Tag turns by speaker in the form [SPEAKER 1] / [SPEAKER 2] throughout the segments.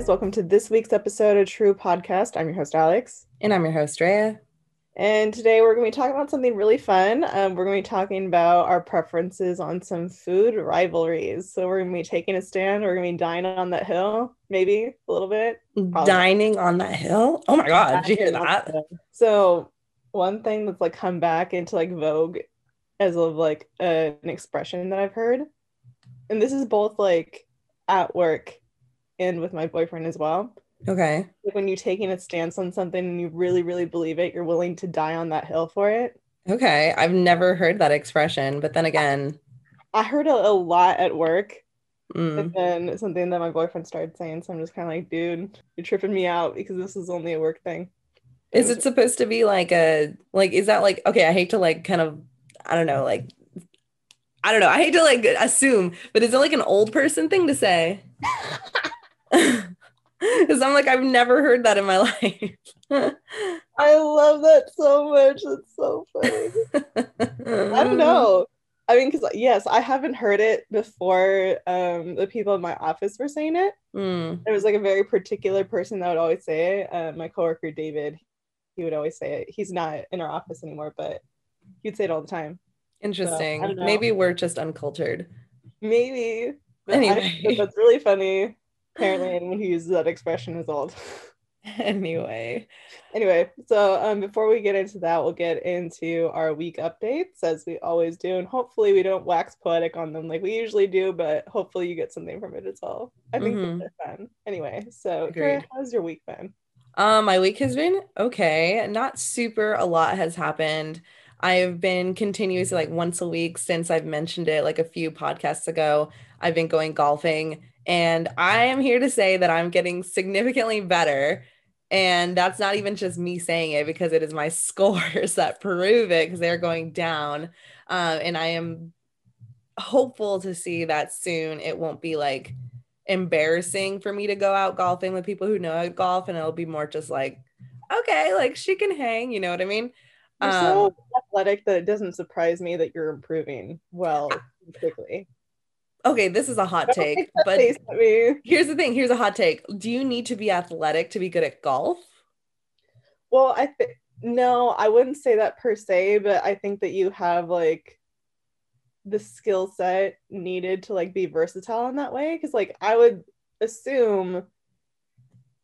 [SPEAKER 1] guys. Welcome to this week's episode of True Podcast. I'm your host, Alex.
[SPEAKER 2] And I'm your host, Rhea.
[SPEAKER 1] And today we're going to be talking about something really fun. Um, we're going to be talking about our preferences on some food rivalries. So we're going to be taking a stand. We're going to be dining on that hill, maybe a little bit.
[SPEAKER 2] Probably. Dining on that hill? Oh my God. Did you hear that?
[SPEAKER 1] So, one thing that's like come back into like vogue as of like an expression that I've heard, and this is both like at work and with my boyfriend as well.
[SPEAKER 2] Okay.
[SPEAKER 1] Like when you're taking a stance on something and you really, really believe it, you're willing to die on that hill for it.
[SPEAKER 2] Okay. I've never heard that expression, but then again,
[SPEAKER 1] I heard a, a lot at work. Mm. And then something that my boyfriend started saying. So I'm just kind of like, dude, you're tripping me out because this is only a work thing.
[SPEAKER 2] Is it supposed to be like a, like, is that like, okay, I hate to like kind of, I don't know, like, I don't know. I hate to like assume, but is it like an old person thing to say? Because I'm like, I've never heard that in my life.
[SPEAKER 1] I love that so much. It's so funny. I don't know. I mean, because yes, I haven't heard it before. Um, the people in my office were saying it. Mm. There was like a very particular person that would always say it. Uh, my coworker David, he would always say it. He's not in our office anymore, but he'd say it all the time.
[SPEAKER 2] Interesting. So, Maybe we're just uncultured.
[SPEAKER 1] Maybe. But anyway, that's really funny. Apparently, anyone who uses that expression is old.
[SPEAKER 2] anyway.
[SPEAKER 1] Anyway, so um, before we get into that, we'll get into our week updates as we always do, and hopefully we don't wax poetic on them like we usually do, but hopefully you get something from it as well. I think mm-hmm. they're fun. Anyway, so Kara, how's your week been?
[SPEAKER 2] Um, my week has been okay. Not super. A lot has happened. I've been continuously like once a week since I've mentioned it like a few podcasts ago. I've been going golfing and I am here to say that I'm getting significantly better. And that's not even just me saying it because it is my scores that prove it because they're going down. Uh, and I am hopeful to see that soon it won't be like embarrassing for me to go out golfing with people who know golf and it'll be more just like, okay, like she can hang, you know what I mean?
[SPEAKER 1] You're um, so athletic that it doesn't surprise me that you're improving well quickly
[SPEAKER 2] okay, this is a hot take, but here's the thing. Here's a hot take. Do you need to be athletic to be good at golf?
[SPEAKER 1] Well, I think no, I wouldn't say that per se, but I think that you have like the skill set needed to like be versatile in that way. Cause like I would assume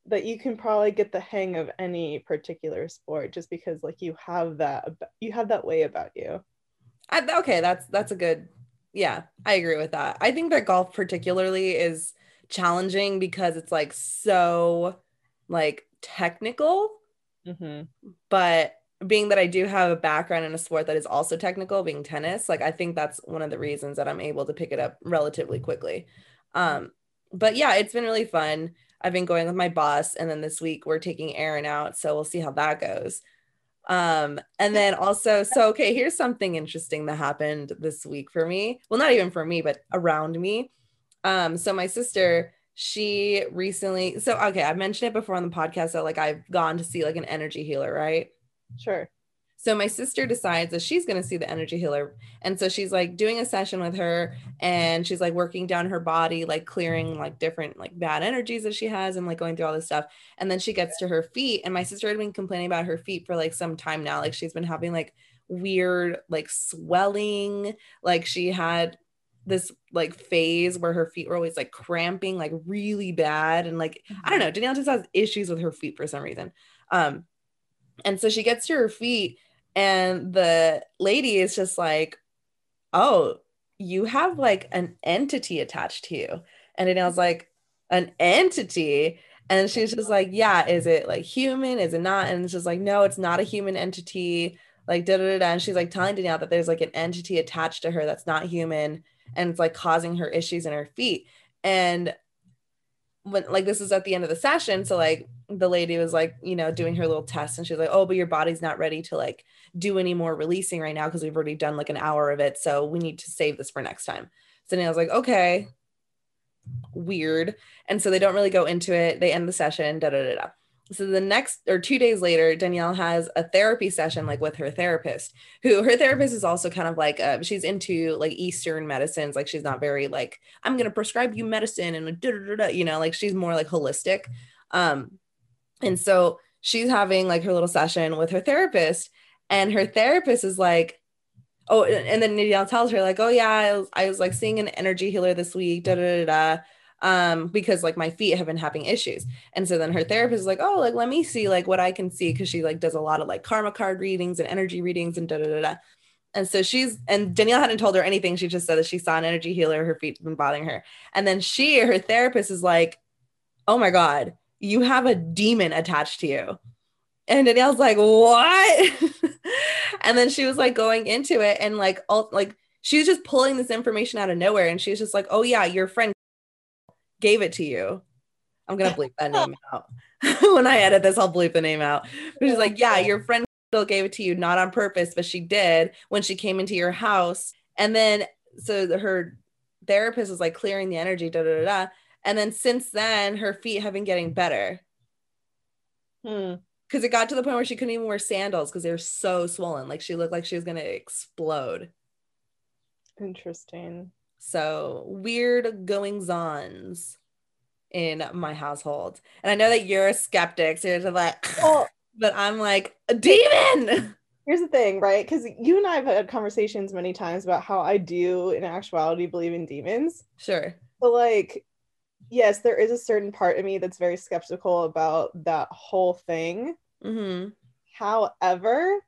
[SPEAKER 1] that you can probably get the hang of any particular sport just because like you have that you have that way about you.
[SPEAKER 2] I, okay, that's that's a good yeah, I agree with that. I think that golf particularly is challenging because it's like so like technical. Mm-hmm. But being that I do have a background in a sport that is also technical, being tennis, like I think that's one of the reasons that I'm able to pick it up relatively quickly. Um, but yeah, it's been really fun. I've been going with my boss, and then this week we're taking Aaron out, so we'll see how that goes. Um, and then also, so okay, here's something interesting that happened this week for me. Well, not even for me, but around me. Um, so my sister, she recently, so okay, I mentioned it before on the podcast that like I've gone to see like an energy healer, right?
[SPEAKER 1] Sure.
[SPEAKER 2] So my sister decides that she's going to see the energy healer. And so she's like doing a session with her and she's like working down her body, like clearing like different like bad energies that she has and like going through all this stuff. And then she gets to her feet. And my sister had been complaining about her feet for like some time now. Like she's been having like weird like swelling. Like she had this like phase where her feet were always like cramping like really bad. And like, I don't mm-hmm. know, Danielle just has issues with her feet for some reason. Um, and so she gets to her feet and the lady is just like, oh, you have like an entity attached to you. And was like, an entity? And she's just like, yeah, is it like human? Is it not? And it's just like, no, it's not a human entity. Like, da da da. And she's like telling Danielle that there's like an entity attached to her that's not human and it's like causing her issues in her feet. And when like this is at the end of the session so like the lady was like you know doing her little test and she's like oh but your body's not ready to like do any more releasing right now because we've already done like an hour of it so we need to save this for next time. So was like okay. Weird. And so they don't really go into it. They end the session da da da da. So the next or two days later danielle has a therapy session like with her therapist who her therapist is also kind of like uh, she's into like eastern medicines. Like she's not very like i'm gonna prescribe you medicine and da, da, da, you know like she's more like holistic. Um and so she's having like her little session with her therapist and her therapist is like oh and then Danielle tells her like oh yeah I was, I was like seeing an energy healer this week da da da da um because like my feet have been having issues. And so then her therapist is like oh like let me see like what i can see because she like does a lot of like karma card readings and energy readings and da da da da. And so she's and danielle hadn't told her anything. She just said that she saw an energy healer. Her feet been bothering her. And then she her therapist is like oh my god you have a demon attached to you and danielle's like what and then she was like going into it and like all like she was just pulling this information out of nowhere and she was just like oh yeah your friend gave it to you. I'm gonna bleep that name out. when I edit this, I'll bleep the name out. But she's like, yeah, your friend gave it to you, not on purpose, but she did when she came into your house. And then so her therapist was like clearing the energy, da da da da. And then since then, her feet have been getting better.
[SPEAKER 1] Hmm.
[SPEAKER 2] Because it got to the point where she couldn't even wear sandals because they were so swollen. Like she looked like she was gonna explode.
[SPEAKER 1] Interesting.
[SPEAKER 2] So weird goings ons in my household. And I know that you're a skeptic, so you're like, oh. but I'm like, a demon.
[SPEAKER 1] Here's the thing, right? Because you and I have had conversations many times about how I do, in actuality, believe in demons.
[SPEAKER 2] Sure.
[SPEAKER 1] But, like, yes, there is a certain part of me that's very skeptical about that whole thing.
[SPEAKER 2] Mm-hmm.
[SPEAKER 1] However,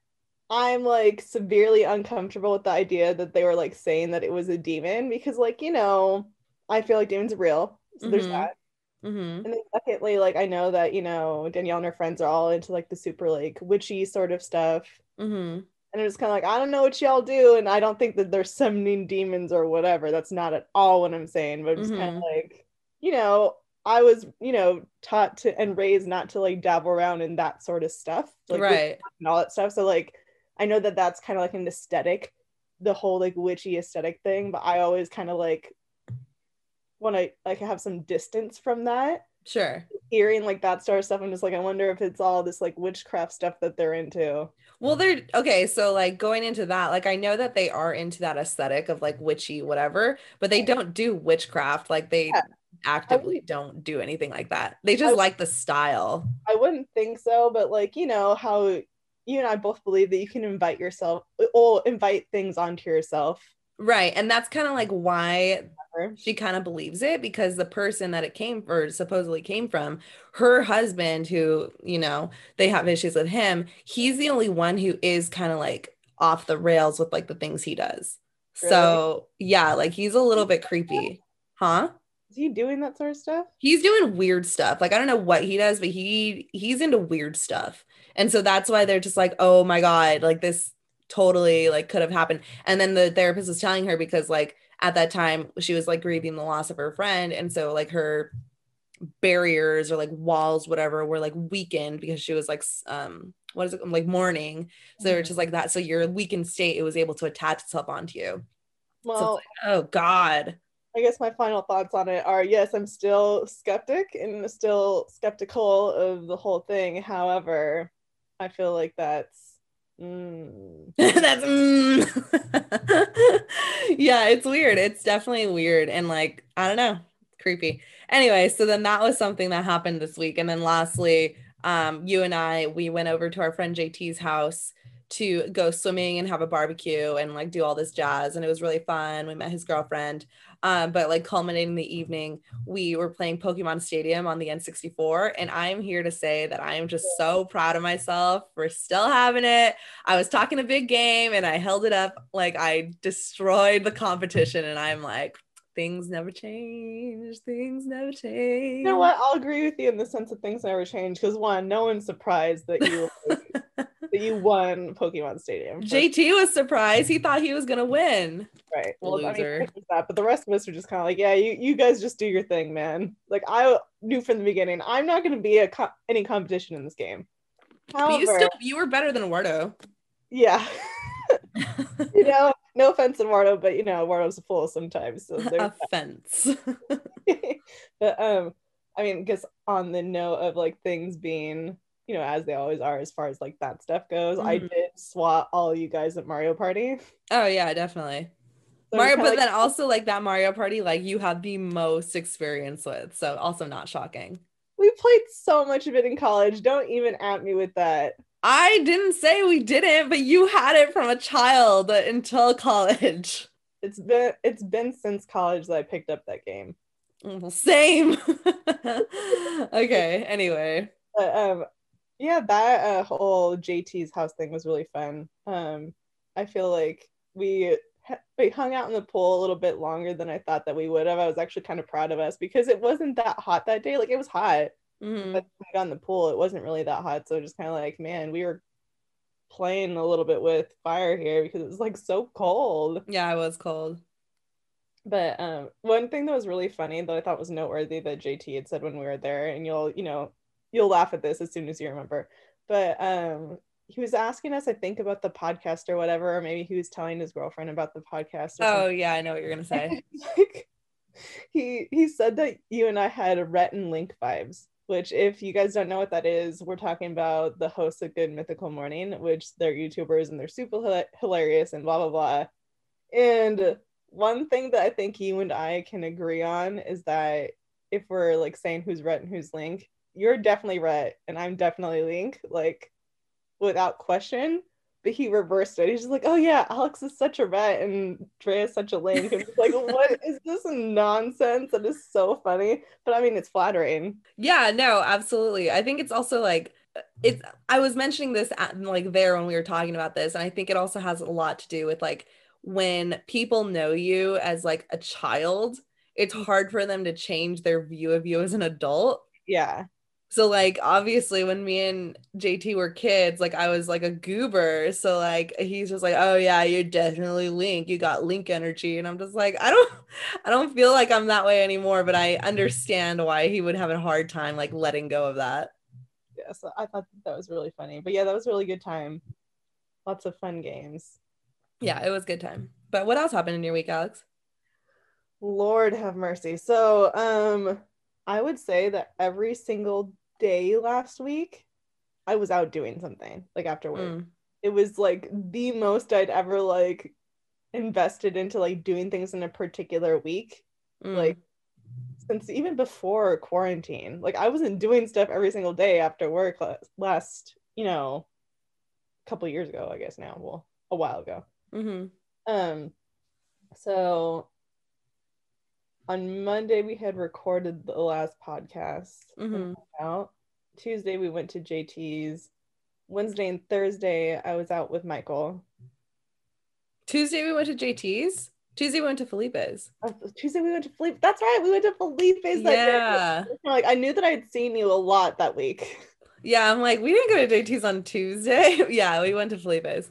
[SPEAKER 1] I'm like severely uncomfortable with the idea that they were like saying that it was a demon because, like, you know, I feel like demons are real. So mm-hmm. there's that.
[SPEAKER 2] Mm-hmm.
[SPEAKER 1] And then, secondly, like, I know that, you know, Danielle and her friends are all into like the super like witchy sort of stuff.
[SPEAKER 2] Mm-hmm.
[SPEAKER 1] And it's kind of like, I don't know what y'all do. And I don't think that they're summoning demons or whatever. That's not at all what I'm saying. But it's kind of mm-hmm. like, you know, I was, you know, taught to and raised not to like dabble around in that sort of stuff. Like,
[SPEAKER 2] right.
[SPEAKER 1] And all that stuff. So, like, I know that that's kind of like an aesthetic, the whole like witchy aesthetic thing, but I always kind of like want to like have some distance from that.
[SPEAKER 2] Sure.
[SPEAKER 1] Hearing like that sort of stuff, I'm just like, I wonder if it's all this like witchcraft stuff that they're into.
[SPEAKER 2] Well, they're okay. So, like, going into that, like, I know that they are into that aesthetic of like witchy, whatever, but they don't do witchcraft. Like, they yeah. Actively don't do anything like that. They just I, like the style.
[SPEAKER 1] I wouldn't think so, but like, you know, how you and I both believe that you can invite yourself or invite things onto yourself.
[SPEAKER 2] Right. And that's kind of like why she kind of believes it because the person that it came or supposedly came from, her husband, who, you know, they have issues with him, he's the only one who is kind of like off the rails with like the things he does. Really? So yeah, like he's a little bit creepy. Huh?
[SPEAKER 1] Is he doing that sort of stuff?
[SPEAKER 2] He's doing weird stuff. Like I don't know what he does, but he he's into weird stuff. And so that's why they're just like, oh my God, like this totally like could have happened. And then the therapist was telling her because like at that time she was like grieving the loss of her friend. And so like her barriers or like walls, whatever, were like weakened because she was like um what is it like mourning. So mm-hmm. just like that. So your weakened state, it was able to attach itself onto you.
[SPEAKER 1] Well, so like,
[SPEAKER 2] oh God.
[SPEAKER 1] I guess my final thoughts on it are yes, I'm still skeptic and still skeptical of the whole thing. However, I feel like that's mm.
[SPEAKER 2] that's mm. yeah, it's weird. It's definitely weird and like I don't know, creepy. Anyway, so then that was something that happened this week, and then lastly, um, you and I we went over to our friend JT's house to go swimming and have a barbecue and like do all this jazz and it was really fun we met his girlfriend um, but like culminating the evening we were playing pokemon stadium on the n64 and i'm here to say that i am just so proud of myself for still having it i was talking a big game and i held it up like i destroyed the competition and i'm like things never change. Things never change.
[SPEAKER 1] You know what? I'll agree with you in the sense that things never change because one, no one's surprised that you you won Pokemon Stadium.
[SPEAKER 2] JT was surprised. He thought he was gonna win.
[SPEAKER 1] Right. Well, Loser. I mean, that, but the rest of us are just kind of like, yeah, you you guys just do your thing, man. Like I knew from the beginning, I'm not gonna be a co- any competition in this game.
[SPEAKER 2] However, but you still you were better than Wardo.
[SPEAKER 1] Yeah. you know, no offense, Eduardo, but you know, Eduardo's a fool sometimes. So
[SPEAKER 2] offense.
[SPEAKER 1] but um, I mean, because on the note of like things being, you know, as they always are, as far as like that stuff goes, I
[SPEAKER 2] Mhm.
[SPEAKER 1] did swat all you guys at Mario Party.
[SPEAKER 2] Oh yeah, definitely.
[SPEAKER 1] So
[SPEAKER 2] Mario, but
[SPEAKER 1] like-
[SPEAKER 2] then also like that Mario Party, like you have the most experience with. So also not shocking.
[SPEAKER 1] we played so much of it in college. Don't even at me with that.
[SPEAKER 2] I didn't say we didn't, but you had it from a child until college.
[SPEAKER 1] It's been it's been since college that I picked up that game.
[SPEAKER 2] Well, Same. okay. Anyway.
[SPEAKER 1] But um, yeah, that uh, whole JT's house thing was really fun. Um, I feel like we we hung out in the pool a little bit longer than I thought that we would have. I was actually kind of proud of us because it wasn't that hot that day. Like it was hot,
[SPEAKER 2] Mhm.
[SPEAKER 1] but when we got in the pool, it wasn't really that hot. So just kind of like, man, we were playing a little bit with fire here because it was like so cold.
[SPEAKER 2] Yeah, I was cold.
[SPEAKER 1] But um, one thing that was really funny that I thought was noteworthy that JT had said when we were there, and you'll, you know, you'll laugh at this as soon as you remember. But um, he was asking us, I think, about the podcast or whatever, or maybe he was telling his girlfriend about the podcast.
[SPEAKER 2] Oh
[SPEAKER 1] something.
[SPEAKER 2] yeah, I know what you're gonna say.
[SPEAKER 1] like, he he said that you and I had Rhett and Link vibes. Which, if you guys don't know what that is, we're talking about the hosts of Good Mythical Morning, which they're YouTubers and they're super hila- hilarious and blah blah blah. And one thing that I think you and I can agree on is that if we're like saying who's Rhett and who's Link, you're definitely Rhett and I'm definitely Link, like without question. But he reversed it. He's just like, oh yeah, Alex is such a Rhett and Dre is such a Link. And it's like, what is this nonsense? That is so funny. But I mean, it's flattering.
[SPEAKER 2] Yeah, no, absolutely. I think it's also like it's I was mentioning this at, like there when we were talking about this and I think it also has a lot to do with like when people know you as like a child, it's hard for them to change their view of you as an adult.
[SPEAKER 1] Yeah.
[SPEAKER 2] So like obviously when me and JT were kids, like I was like a goober. So like he's just like, "Oh yeah, you're definitely Link. You got Link energy." And I'm just like, "I don't I don't feel like I'm that way anymore, but I understand why he would have a hard time like letting go of that."
[SPEAKER 1] Yeah. So I thought that was really funny. But yeah, that was a really good time. Lots of fun games.
[SPEAKER 2] Yeah, it was good time. But what else happened in your week, Alex?
[SPEAKER 1] Lord have mercy. So, um, I would say that every single day last week, I was out doing something like after work.
[SPEAKER 2] Mm.
[SPEAKER 1] It was like the most I'd ever like invested into like doing things in a particular week,
[SPEAKER 2] Mm.
[SPEAKER 1] like since even before quarantine. Like I wasn't doing stuff every single day after work last, last you know, a couple years ago, I guess now. Well, a while ago.
[SPEAKER 2] Mhm.
[SPEAKER 1] Um, so on Monday we had recorded the last podcast
[SPEAKER 2] Mhm.
[SPEAKER 1] out. Tuesday we went to JT's. Wednesday and Thursday I was out with Michael.
[SPEAKER 2] Tuesday we went to JT's. Tuesday we went to Felipe's.
[SPEAKER 1] Uh, Tuesday we went to Felipe. That's right, we went to Felipe's that
[SPEAKER 2] Yeah.
[SPEAKER 1] day. Like I knew that I had seen you a lot that week.
[SPEAKER 2] Yeah, I'm like, we didn't go to JT's on Tuesday. yeah, we went to Felipe's.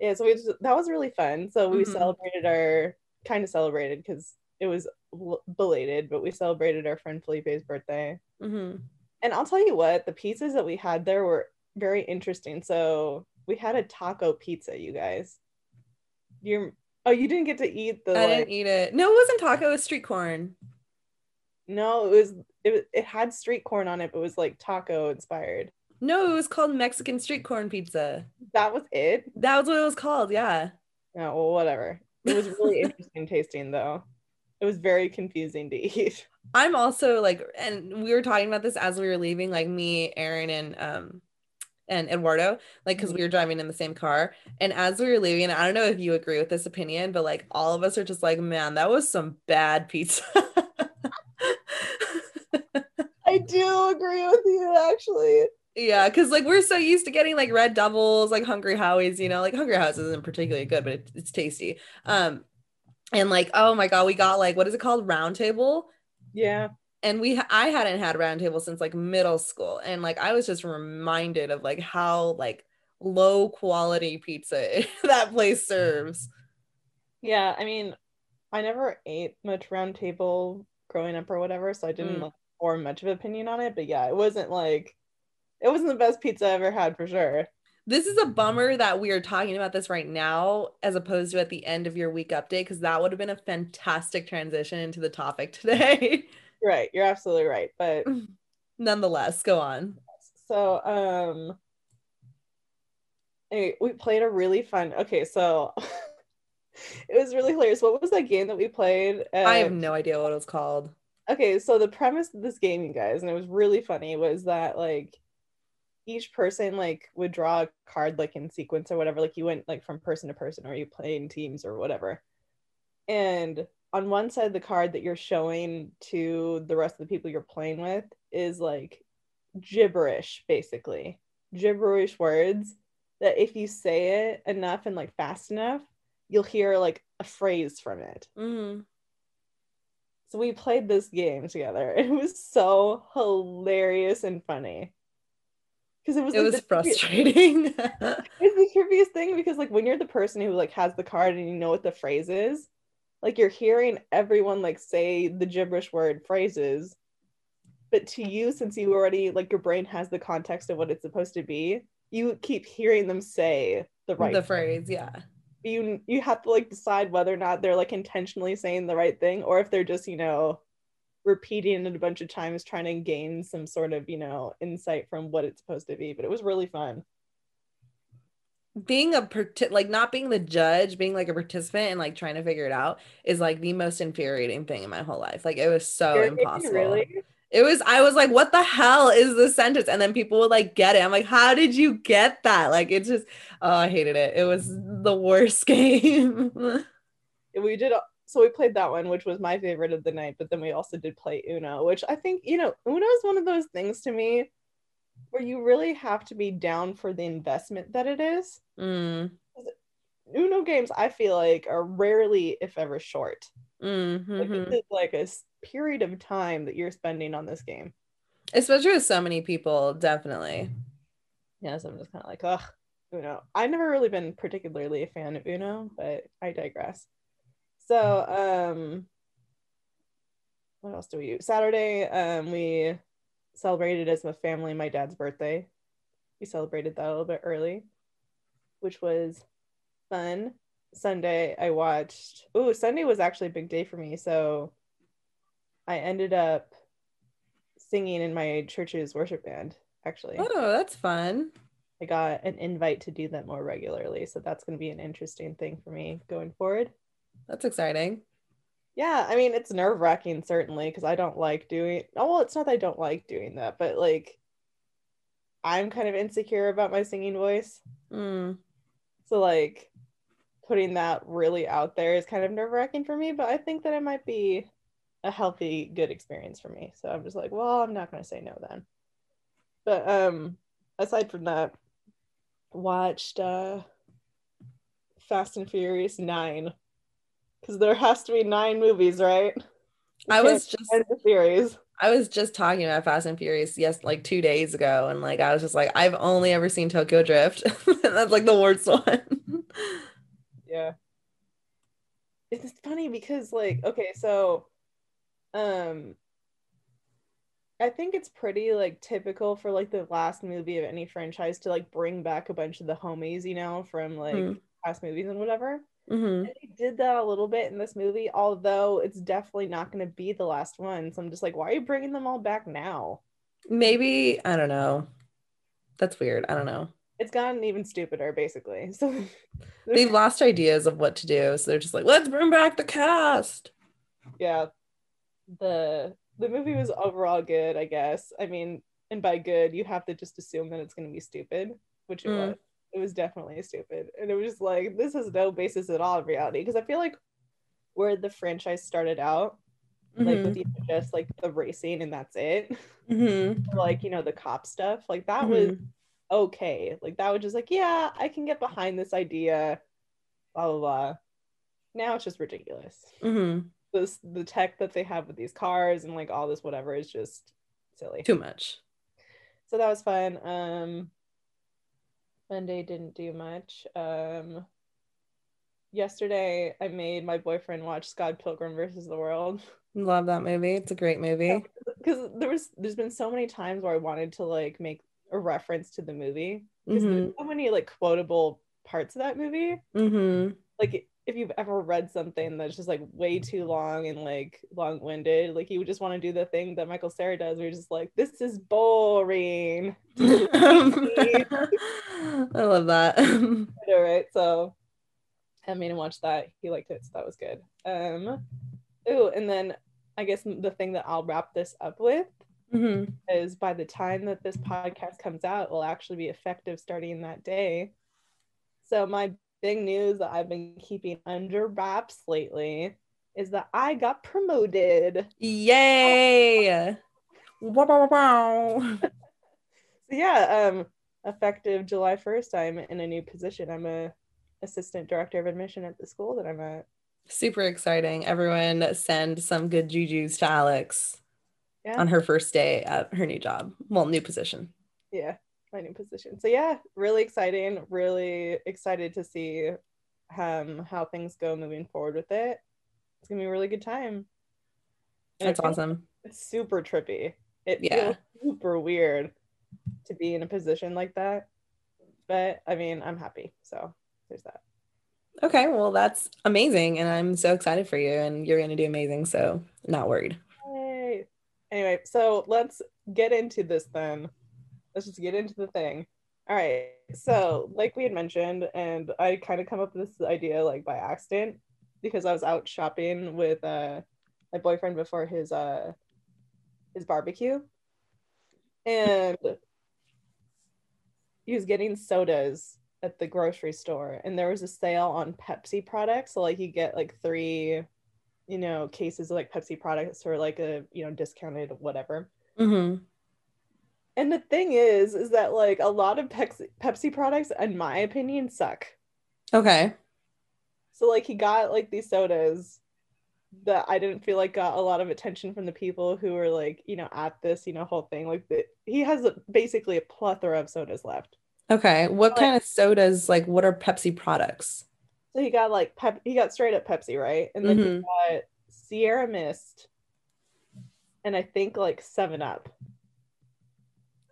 [SPEAKER 1] Yeah, so we just, that was really fun. So we
[SPEAKER 2] Mhm.
[SPEAKER 1] celebrated our kind of celebrated because it was belated, but we celebrated our friend Felipe's birthday.
[SPEAKER 2] hmm
[SPEAKER 1] And I'll tell you what, the pizzas that we had there were very interesting. So we had a taco pizza, you guys. You're oh, you didn't get to eat the
[SPEAKER 2] I
[SPEAKER 1] like
[SPEAKER 2] didn't eat it. No, it wasn't taco, it was street corn.
[SPEAKER 1] no, it was it it had street corn on it, but it was like taco inspired.
[SPEAKER 2] No, it was called Mexican street corn pizza.
[SPEAKER 1] That was it.
[SPEAKER 2] That was what it was called. Yeah.
[SPEAKER 1] No, well, whatever. It was really interesting tasting though. It was very confusing to eat.
[SPEAKER 2] I'm also like, and we were talking about this as we were leaving, like me, Aaron, and um and Eduardo, like because we were driving in the same car. And as we were leaving, I don't know if you agree with this opinion, but like all of us are just like, man, that was some bad pizza.
[SPEAKER 1] I do agree with you actually.
[SPEAKER 2] Yeah, because like we're so used to getting like red doubles, like Hungry Howie's, you know, like Hungry Howie's isn't particularly good, but it, it's tasty. Um, and like, oh my god, we got like what is it called, Round Table,
[SPEAKER 1] Yeah.
[SPEAKER 2] and we I hadn't had Round Table since like middle school, and like I was just reminded of like how like low quality pizza that place serves.
[SPEAKER 1] Yeah, I mean, I never ate much round table growing up or whatever, so I didn't
[SPEAKER 2] Mm.
[SPEAKER 1] like form much of an opinion on it. But yeah, it wasn't like it wasn't the best pizza I ever had for sure.
[SPEAKER 2] This is a bummer that we are talking about this right now as opposed to at the end of your week update because that would have been a fantastic transition into the topic today.
[SPEAKER 1] right. You're absolutely right. But
[SPEAKER 2] Nonetheless, go on.
[SPEAKER 1] so um anyway, we played a really fun okay, so it was really hilarious. What was that game that we played?
[SPEAKER 2] I have no idea what it was called.
[SPEAKER 1] okay, so the premise of this game, you guys, and it was really funny, was that like each person like would draw a card like in sequence or whatever. Like you went like from person to person or you play in teams or whatever. And on one side of the card that you're showing to the rest of the people you're playing with is like gibberish, basically. Gibberish words that if you say it enough and like fast enough, you'll hear like a phrase from it.
[SPEAKER 2] Mm-hmm.
[SPEAKER 1] So we played this game together. It was so hilarious and funny. Because it was
[SPEAKER 2] It
[SPEAKER 1] like,
[SPEAKER 2] was frustrating.
[SPEAKER 1] It's the trivia thing because like when you're the person who like has the card and you know what the phrase is, like you're hearing everyone like say the gibberish word phrases. But to you, since you already like your brain has the context of what it's supposed to be, you keep hearing them say the right
[SPEAKER 2] the phrase, yeah.
[SPEAKER 1] you you have to like decide whether or not they're like intentionally saying the right thing or if they're just you know repeating it a bunch of times trying to gain some sort of you know insight from what it's supposed to be but it was really fun
[SPEAKER 2] being a like not being the judge, being like a participant and like trying to figure it out is like the most infuriating thing in my whole life. Like it was so impossible.
[SPEAKER 1] really
[SPEAKER 2] It was I was like, what the hell is this sentence? And then people would like get it. I'm like, how did you get that? Like it's just oh, I hated it. It was the worst game.
[SPEAKER 1] we did so we played that one which was my favorite of the night but then we also did play uno which i think you know uno is one of those things to me where you really have to be down for the investment that it is
[SPEAKER 2] Mm,
[SPEAKER 1] uno games i feel like are rarely if ever short
[SPEAKER 2] mm,
[SPEAKER 1] Like, this is like a period of time that you're spending on this game.
[SPEAKER 2] Especially with so many people, definitely.
[SPEAKER 1] Yeah, so I'm just kind of like, ugh, Uno. I've never really been particularly a fan of Uno, but I digress. So, um, what else do we do? Saturday, um, we celebrated as a family my dad's birthday. We celebrated that a little bit early, which was fun. Sunday, I watched. Oh, Sunday was actually a big day for me. So, I ended up singing in my church's worship band. Actually,
[SPEAKER 2] Oh, that's fun.
[SPEAKER 1] I got an invite to do that more regularly. So that's going to be an interesting thing for me going forward.
[SPEAKER 2] That's exciting.
[SPEAKER 1] Yeah, I mean, it's nerve wracking, certainly, because I don't like doing. Oh, well, it's not that I don't like doing that, but like, I'm kind of insecure about my singing voice.
[SPEAKER 2] Mm.
[SPEAKER 1] So, like, putting that really out there is kind of nerve wracking for me, but I think that it might be a healthy, good experience for me. So I'm just like, well, I'm not going to say no then. But um, aside from that, watched uh, Fast and Furious 9 because there has to be nine movies, right?
[SPEAKER 2] I was just
[SPEAKER 1] the series.
[SPEAKER 2] I was just talking about Fast and Furious yes like two days ago and like I was just like I've only ever seen Tokyo Drift. That's like the worst one.
[SPEAKER 1] Yeah. It's funny because like okay, so um I think it's pretty like typical for like the last movie of any franchise to like bring back a bunch of the homies, you know, from like
[SPEAKER 2] Mhm.
[SPEAKER 1] past movies and whatever.
[SPEAKER 2] Mhm.
[SPEAKER 1] And they did that a little bit in this movie, although it's definitely not going to be the last one. So I'm just like, why are you bringing them all back now?
[SPEAKER 2] Maybe I don't know. That's weird. I don't know.
[SPEAKER 1] It's gotten even stupider, basically. So
[SPEAKER 2] They've lost ideas of what to do, so they're just like, let's bring back the cast.
[SPEAKER 1] yeah the the movie was overall good i guess i mean and by good you have to just assume that it's going to be stupid which it
[SPEAKER 2] Mm.
[SPEAKER 1] was it was definitely stupid and it was just like this has no basis at all in reality because i feel like where the franchise started out like
[SPEAKER 2] Mhm.
[SPEAKER 1] with just like the racing and that's it
[SPEAKER 2] Mhm.
[SPEAKER 1] like you know the cop stuff like that was
[SPEAKER 2] Mhm.
[SPEAKER 1] okay like that was just like yeah i can get behind this idea blah blah blah now it's just ridiculous
[SPEAKER 2] Mhm.
[SPEAKER 1] this the tech that they have with these cars and like all this whatever is just silly.
[SPEAKER 2] Too much.
[SPEAKER 1] So that was fun. Um Monday didn't do much. Um yesterday I made my boyfriend watch Scott Pilgrim versus the World
[SPEAKER 2] Love that movie. It's a great movie.
[SPEAKER 1] because there was there's been so many times where I wanted to like make a reference to the movie because
[SPEAKER 2] Mhm.
[SPEAKER 1] there's so many like quotable parts of that movie.
[SPEAKER 2] Mhm.
[SPEAKER 1] Like if you've ever read something that's just like way too long and like long-winded, like you would just want to do the thing that Michael Cera does, where you're just like, this is boring.
[SPEAKER 2] I love that.
[SPEAKER 1] All right, so I made him watch that. He liked it, so that was good. Um, oh, and then I guess the thing that I'll wrap this up with
[SPEAKER 2] Mhm.
[SPEAKER 1] is by the time that this podcast comes out, will actually be effective starting that day. So my big news that I've been keeping under wraps lately is that I got promoted.
[SPEAKER 2] Yay! Wow, wow, wow.
[SPEAKER 1] So yeah, um, effective July 1st, I'm in a new position. I'm a assistant director of admission at the school that I'm at.
[SPEAKER 2] Super exciting. Everyone send some good jujus to Alex
[SPEAKER 1] Yeah.
[SPEAKER 2] on her first day at her new job. Well, new position.
[SPEAKER 1] yeah my new position so yeah really exciting really excited to see um how things go moving forward with it it's gonna be a really good time And
[SPEAKER 2] That's awesome.
[SPEAKER 1] it's super trippy it
[SPEAKER 2] Yeah.
[SPEAKER 1] feels super weird to be in a position like that but i mean i'm happy so there's that
[SPEAKER 2] Okay, well, that's amazing. And I'm so excited for you. And you're going to do amazing. So, not worried.
[SPEAKER 1] Yay. anyway so let's get into this then let's just get into the thing. All right so like we had mentioned and i kind of come up with this idea like by accident because i was out shopping with uh my boyfriend before his uh his barbecue and he was getting sodas at the grocery store and there was a sale on pepsi products. So like you get like three you know cases of like pepsi products for like a you know discounted whatever.
[SPEAKER 2] Hmm
[SPEAKER 1] and the thing is is that like a lot of pepsi, pepsi products in my opinion suck
[SPEAKER 2] Okay.
[SPEAKER 1] so like he got like these sodas that i didn't feel like got a lot of attention from the people who were like you know at this you know whole thing like the, he has a, basically a plethora of sodas left
[SPEAKER 2] Okay. What
[SPEAKER 1] Like-
[SPEAKER 2] kind of sodas, like, what are Pepsi products?
[SPEAKER 1] so he got like pep he got straight up pepsi right and then
[SPEAKER 2] Mhm.
[SPEAKER 1] he got sierra mist and i think like seven up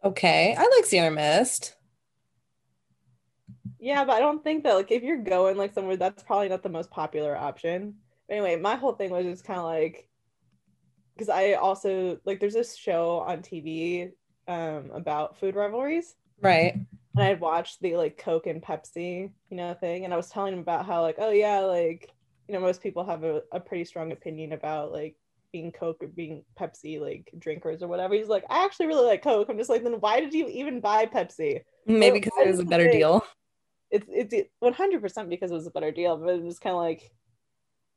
[SPEAKER 2] Okay. I like Sierra Mist.
[SPEAKER 1] Yeah, but I don't think that like if you're going like somewhere, that's probably not the most popular option. But anyway, my whole thing was just kind of like because I also like there's this show on TV um about food rivalries.
[SPEAKER 2] Right.
[SPEAKER 1] And I had watched the like Coke and Pepsi, you know, thing, and I was telling him about how like, oh yeah, like you know, most people have a, a pretty strong opinion about like being Coke or being Pepsi like drinkers or whatever. He's like, I actually really like Coke. I'm just like, then why did you even buy Pepsi?
[SPEAKER 2] Maybe because it was a better deal.
[SPEAKER 1] it's it's one hundred percent because it was a better deal, but it was kind of like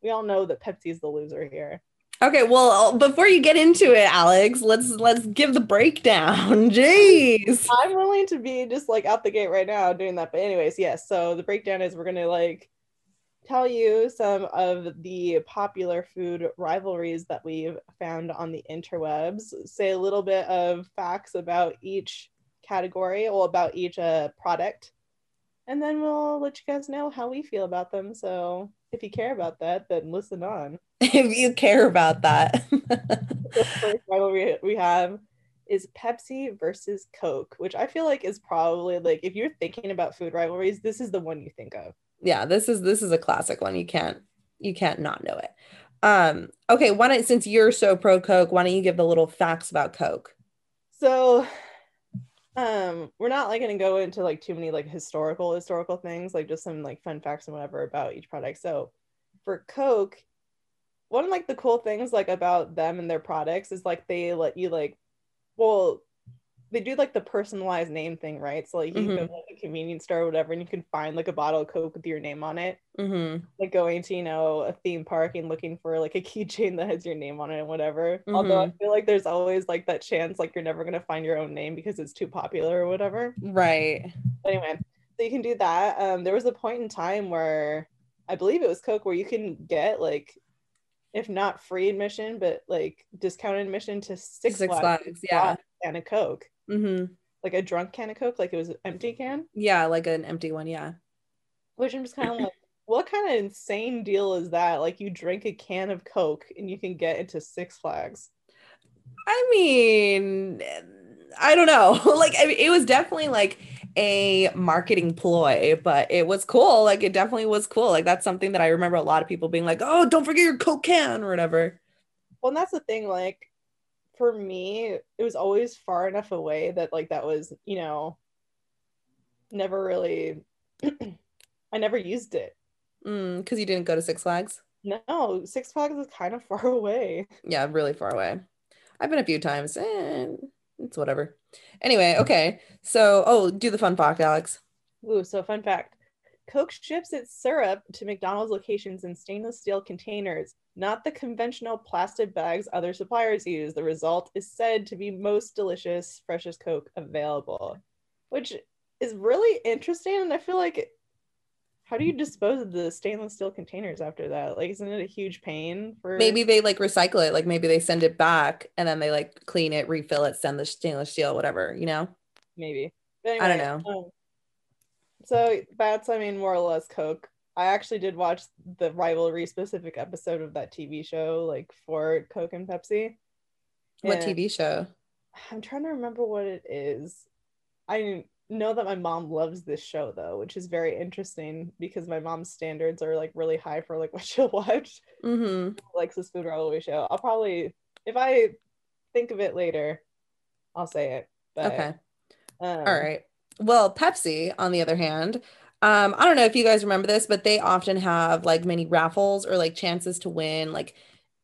[SPEAKER 1] we all know that Pepsi's the loser here.
[SPEAKER 2] Okay, well, uh, before you get into it, Alex, let's let's give the breakdown. Jeez.
[SPEAKER 1] I'm willing to be just like out the gate right now doing that. But anyways, yes. So the breakdown is we're gonna like tell you some of the popular food rivalries that we've found on the interwebs. Say a little bit of facts about each category, or about each uh, product, and then we'll let you guys know how we feel about them. So if you care about that, then listen on.
[SPEAKER 2] If you care about that.
[SPEAKER 1] the first rivalry we have is Pepsi versus Coke, which I feel like is probably like if you're thinking about food rivalries, this is the one you think of.
[SPEAKER 2] Yeah, this is this is a classic one. You can't you can't not know it. Um, okay, why don't since you're so pro Coke, why don't you give the little facts about Coke?
[SPEAKER 1] So um we're not like gonna go into like too many like historical historical things, like just some like fun facts and whatever about each product. So for Coke, one of like the cool things like about them and their products is like they let you like well they do like the personalized name thing, right? So like you go
[SPEAKER 2] Mhm.
[SPEAKER 1] to like, a convenience store or whatever and you can find like a bottle of Coke with your name on it.
[SPEAKER 2] Mm-hmm.
[SPEAKER 1] Like going to, you know, a theme park and looking for like a keychain that has your name on it and whatever. Although I feel like there's always like that chance like you're never gonna find your own name because it's too popular or whatever.
[SPEAKER 2] Right.
[SPEAKER 1] Anyway, so you can do that. Um there was a point in time where I believe it was Coke where you can get like if not free admission, but like discounted admission to Six,
[SPEAKER 2] Six
[SPEAKER 1] Flags,
[SPEAKER 2] Flags, yeah.
[SPEAKER 1] can of Coke.
[SPEAKER 2] Mm-hmm.
[SPEAKER 1] Like a drunk can of Coke, like it was an empty can.
[SPEAKER 2] Yeah, like an empty one, yeah.
[SPEAKER 1] Which I'm just kind of like, what kind of insane deal is that? Like you drink a can of Coke and you can get into Six Flags.
[SPEAKER 2] I mean, I don't know. like I mean, it was definitely like a marketing ploy, but it was cool. Like it definitely was cool. Like that's something that I remember a lot of people being like, "Oh, don't forget your Coke can" or whatever.
[SPEAKER 1] Well, and that's the thing. Like for me, it was always far enough away that like that was, you know, never really. I never used it.
[SPEAKER 2] Mm, because you didn't go to Six Flags.
[SPEAKER 1] No, Six Flags is kind of far away.
[SPEAKER 2] Yeah, really far away. I've been a few times, and it's whatever. Anyway, okay. So, oh, do the fun fact, Alex.
[SPEAKER 1] Ooh, so fun fact. Coke ships its syrup to McDonald's locations in stainless steel containers, not the conventional plastic bags other suppliers use. The result is said to be most delicious, freshest Coke available, which is really interesting. And I feel like, how do you dispose of the stainless steel containers after that? Like, isn't it a huge pain for?
[SPEAKER 2] Maybe they like recycle it. Like maybe they send it back and then they like clean it, refill it, send the stainless steel, whatever. You know?
[SPEAKER 1] Maybe.
[SPEAKER 2] But I don't know.
[SPEAKER 1] Um, so that's, I mean, more or less Coke. I actually did watch the rivalry specific episode of that TV show, like for Coke and Pepsi.
[SPEAKER 2] What
[SPEAKER 1] And
[SPEAKER 2] TV show?
[SPEAKER 1] I'm trying to remember what it is. I know that my mom loves this show though, which is very interesting because my mom's standards are like really high for like what she'll watch.
[SPEAKER 2] Mm-hmm.
[SPEAKER 1] Likes this food rivalry show. I'll probably, if I think of it later, I'll say it. But,
[SPEAKER 2] Okay.
[SPEAKER 1] Um,
[SPEAKER 2] All right. Well, Pepsi, on the other hand, um, I don't know if you guys remember this, but they often have like many raffles or like chances to win like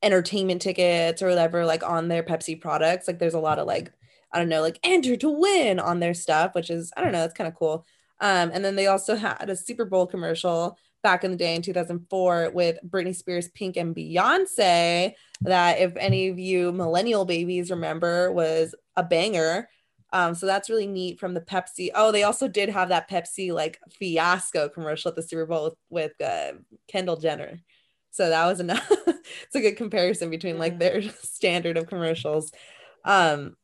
[SPEAKER 2] entertainment tickets or whatever, like on their Pepsi products. Like there's a lot of like, I don't know, like enter to win on their stuff, which is, I don't know, that's kind of cool. Um, and then they also had a Super Bowl commercial back in the day in 2004 with Britney Spears, Pink, and Beyonce. That, if any of you millennial babies remember, was a banger. Um, so that's really neat from the Pepsi. Oh, they also did have that Pepsi like fiasco commercial at the Super Bowl with, with uh, Kendall Jenner. So that was enough. it's a good comparison between like their standard of commercials. Um,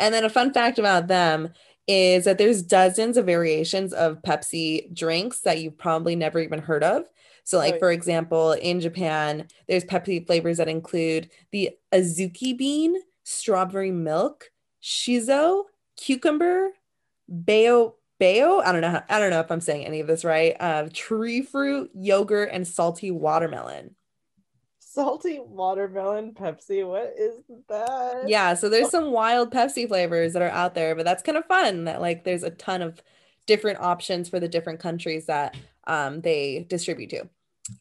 [SPEAKER 2] and then a fun fact about them is that there's dozens of variations of Pepsi drinks that you've probably never even heard of. So, like
[SPEAKER 1] Right.
[SPEAKER 2] for example, in Japan, there's Pepsi flavors that include the azuki bean, strawberry milk, shizo, cucumber, bayo bayo. I don't know. How, I don't know if I'm saying any of this right. Uh, tree fruit, yogurt, and salty watermelon.
[SPEAKER 1] Salty watermelon Pepsi. What is that?
[SPEAKER 2] Yeah, so there's some wild Pepsi flavors that are out there, but that's kind of fun that like there's a ton of different options for the different countries that um, they distribute to.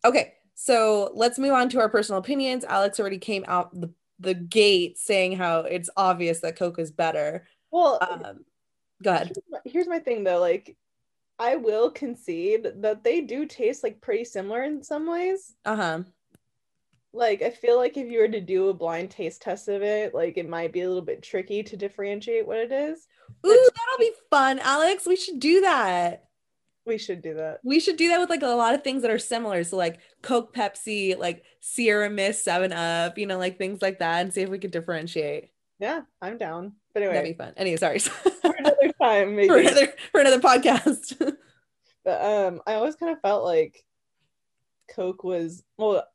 [SPEAKER 2] Okay, so let's move on to our personal opinions. Alex already came out the, the gate saying how it's obvious that Coke is better.
[SPEAKER 1] Well,
[SPEAKER 2] Um, go ahead.
[SPEAKER 1] here's my, thing though. Like, I will concede that they do taste like pretty similar in some ways.
[SPEAKER 2] Uh huh.
[SPEAKER 1] Like, I feel like if you were to do a blind taste test of it, like it might be a little bit tricky to differentiate what it is.
[SPEAKER 2] Ooh, that'll be fun, Alex. We should do that.
[SPEAKER 1] We should do that.
[SPEAKER 2] We should do that with like a lot of things that are similar. So like Coke, Pepsi, like Sierra Mist, Seven Up, you know, like things like that, and see if we could differentiate.
[SPEAKER 1] Yeah, I'm down. But
[SPEAKER 2] That'd
[SPEAKER 1] anyway,
[SPEAKER 2] be fun. Anyway, sorry.
[SPEAKER 1] for another time, maybe.
[SPEAKER 2] for another for another podcast.
[SPEAKER 1] But um, I always kind of felt like Coke was well.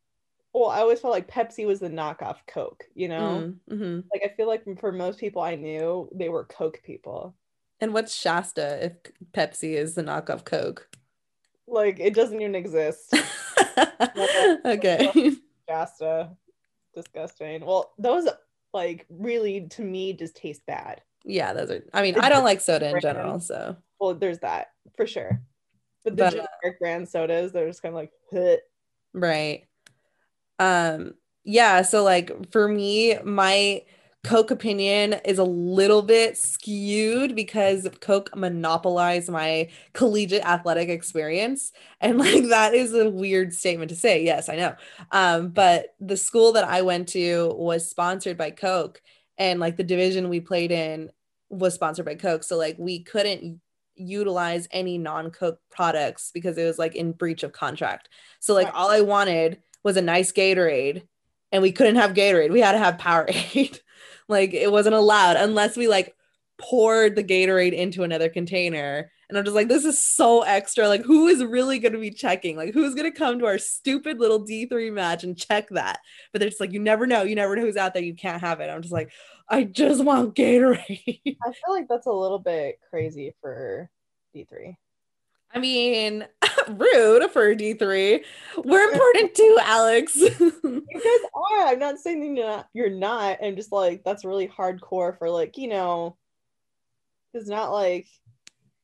[SPEAKER 1] Well, I always felt like Pepsi was the knockoff Coke. You know,
[SPEAKER 2] Mm, mhm.
[SPEAKER 1] like I feel like for most people I knew, they were Coke people.
[SPEAKER 2] And what's Shasta if Pepsi is the knockoff Coke?
[SPEAKER 1] Like it doesn't even exist.
[SPEAKER 2] okay.
[SPEAKER 1] Shasta, disgusting. Well, those like really to me just taste bad.
[SPEAKER 2] Yeah, those are. I mean, I don't like soda in general, so
[SPEAKER 1] Well, there's that for sure. But the
[SPEAKER 2] But, uh,
[SPEAKER 1] generic brand sodas, they're just kind of like, "Huh."
[SPEAKER 2] right. Um, yeah. So like for me, my Coke opinion is a little bit skewed because Coke monopolized my collegiate athletic experience. And like that is a weird statement to say. Yes, I know. Um, but the school that I went to was sponsored by Coke, and like the division we played in was sponsored by Coke. So like we couldn't utilize any non-Coke products because it was like in breach of contract. So like all I wanted was a nice Gatorade and we couldn't have Gatorade. We had to have Powerade. like it wasn't allowed unless we like poured the Gatorade into another container. And I'm just like, this is so extra. Like, who is really going to be checking? Like, who's going to come to our stupid little D3 match and check that? But they're just like, you never know. You never know who's out there. You can't have it. I'm just like, I just want Gatorade.
[SPEAKER 1] I feel like that's a little bit crazy for D3.
[SPEAKER 2] I mean, rude for D3. We're important too, Alex.
[SPEAKER 1] you guys are. I'm not saying you're not. You're not. I'm just like that's really hardcore for like you know. It's not like,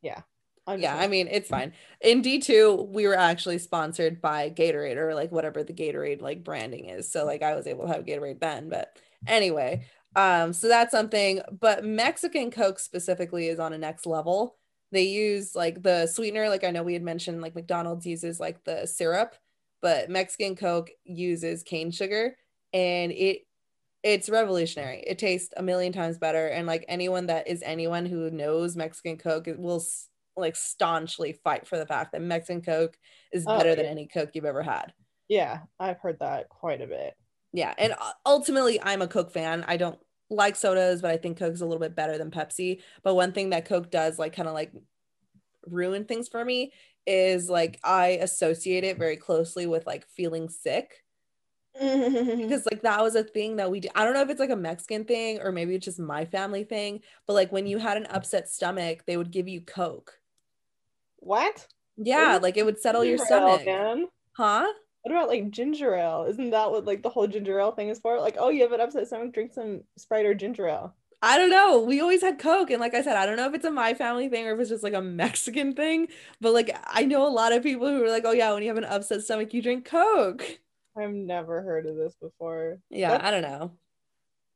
[SPEAKER 1] yeah.
[SPEAKER 2] I'm yeah, I mean it's fine. In D2, we were actually sponsored by Gatorade or like whatever the Gatorade like branding is. So like I was able to have Gatorade then. But anyway, um, so that's something. But Mexican Coke specifically is on a next level they use like the sweetener like i know we had mentioned like mcdonald's uses like the syrup but mexican coke uses cane sugar and it it's revolutionary. It tastes a million times better and like anyone that is anyone who knows mexican coke will like staunchly fight for the fact that mexican coke is oh, better yeah. than any coke you've ever had.
[SPEAKER 1] Yeah i've heard that quite a bit.
[SPEAKER 2] Yeah and uh, ultimately i'm a coke fan. I don't like sodas, but I think Coke's a little bit better than Pepsi. But one thing that Coke does, like, kind of like ruin things for me is like I associate it very closely with like feeling sick. because like that was a thing that we did. I don't know if it's like a Mexican thing or maybe it's just my family thing, but like when you had an upset stomach, they would give you Coke.
[SPEAKER 1] What?
[SPEAKER 2] Yeah, like it would settle your stomach. Huh?
[SPEAKER 1] What about like ginger ale? Isn't that what like the whole ginger ale thing is for? Like, oh, you have an upset stomach, drink some Sprite or ginger ale.
[SPEAKER 2] I don't know. We always had Coke. And like I said, I don't know if it's a my family thing or if it's just like a Mexican thing. But like I know a lot of people who are like, oh yeah, when you have an upset stomach, you drink Coke.
[SPEAKER 1] I've never heard of this before.
[SPEAKER 2] Yeah, That's... I don't know.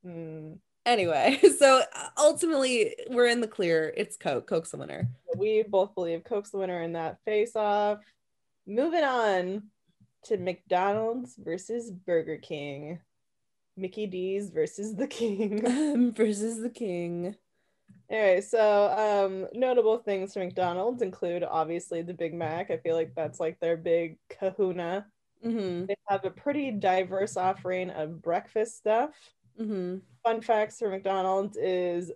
[SPEAKER 2] Hmm. Anyway, so ultimately we're in the clear. It's Coke. Coke's the winner.
[SPEAKER 1] We both believe Coke's the winner in that face off. Moving on to McDonald's versus Burger King. Mickey D's versus the King.
[SPEAKER 2] versus the King.
[SPEAKER 1] Anyway, so um, notable things from McDonald's include obviously the Big Mac. I feel like that's like their big kahuna. Mm-hmm. They have a pretty diverse offering of breakfast stuff. Mm-hmm. Fun facts for McDonald's is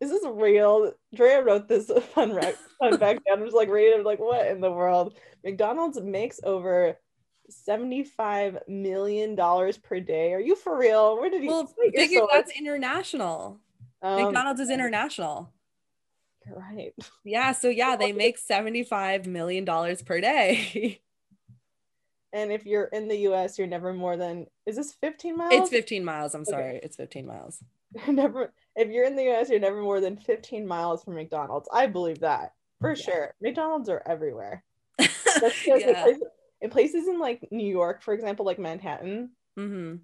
[SPEAKER 1] is this real? Drea wrote this fun, rec- fun fact down. I was like reading, like, what in the world? McDonald's makes over 75 million dollars per day. Are you for real? Where did you well,
[SPEAKER 2] figure that's international? Um, McDonald's is international.
[SPEAKER 1] You're right.
[SPEAKER 2] Yeah, so yeah, they make 75 million dollars per day.
[SPEAKER 1] and if you're in the US, you're never more than is this 15 miles?
[SPEAKER 2] It's 15 miles. I'm okay. sorry. It's 15 miles.
[SPEAKER 1] never if you're in the US, you're never more than 15 miles from McDonald's. I believe that for yeah. sure. McDonald's are everywhere. That's yeah in places in like New York, for example, like Manhattan, mm-hmm.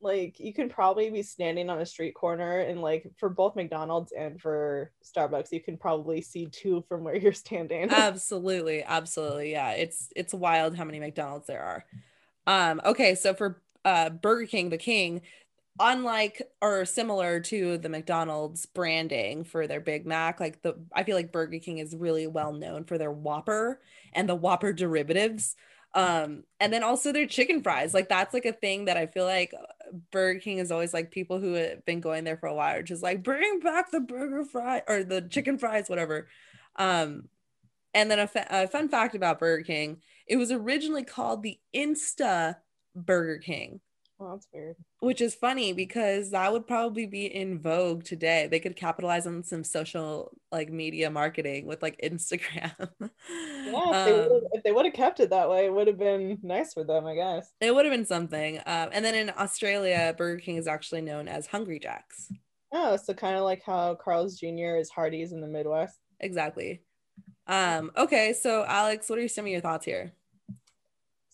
[SPEAKER 1] like you can probably be standing on a street corner and like for both McDonald's and for Starbucks, you can probably see two from where you're standing.
[SPEAKER 2] absolutely, absolutely, yeah. It's it's wild how many McDonald's there are. Um, okay, so for uh, Burger King, the King, unlike or similar to the McDonald's branding for their Big Mac, like the I feel like Burger King is really well known for their Whopper and the Whopper derivatives. Um and then also their chicken fries. Like that's like a thing that i feel like uh, burger king is always like people who have been going there for a while are just like bring back the burger fry or the chicken fries whatever. Um and then a, fa- a fun fact about burger king it was originally called the insta burger king
[SPEAKER 1] Oh, that's weird.
[SPEAKER 2] Which is funny because that would probably be in vogue today. They could capitalize on some social like media marketing with like Instagram.
[SPEAKER 1] yeah, if they would have kept it that way, it would have been nice for them, I guess.
[SPEAKER 2] It would have been something. Um, and then in Australia, Burger King is actually known as Hungry Jacks.
[SPEAKER 1] Oh, so kind of like how Carl's Jr. is Hardee's in the Midwest.
[SPEAKER 2] Exactly. Um, okay, so Alex, what are some of your thoughts here?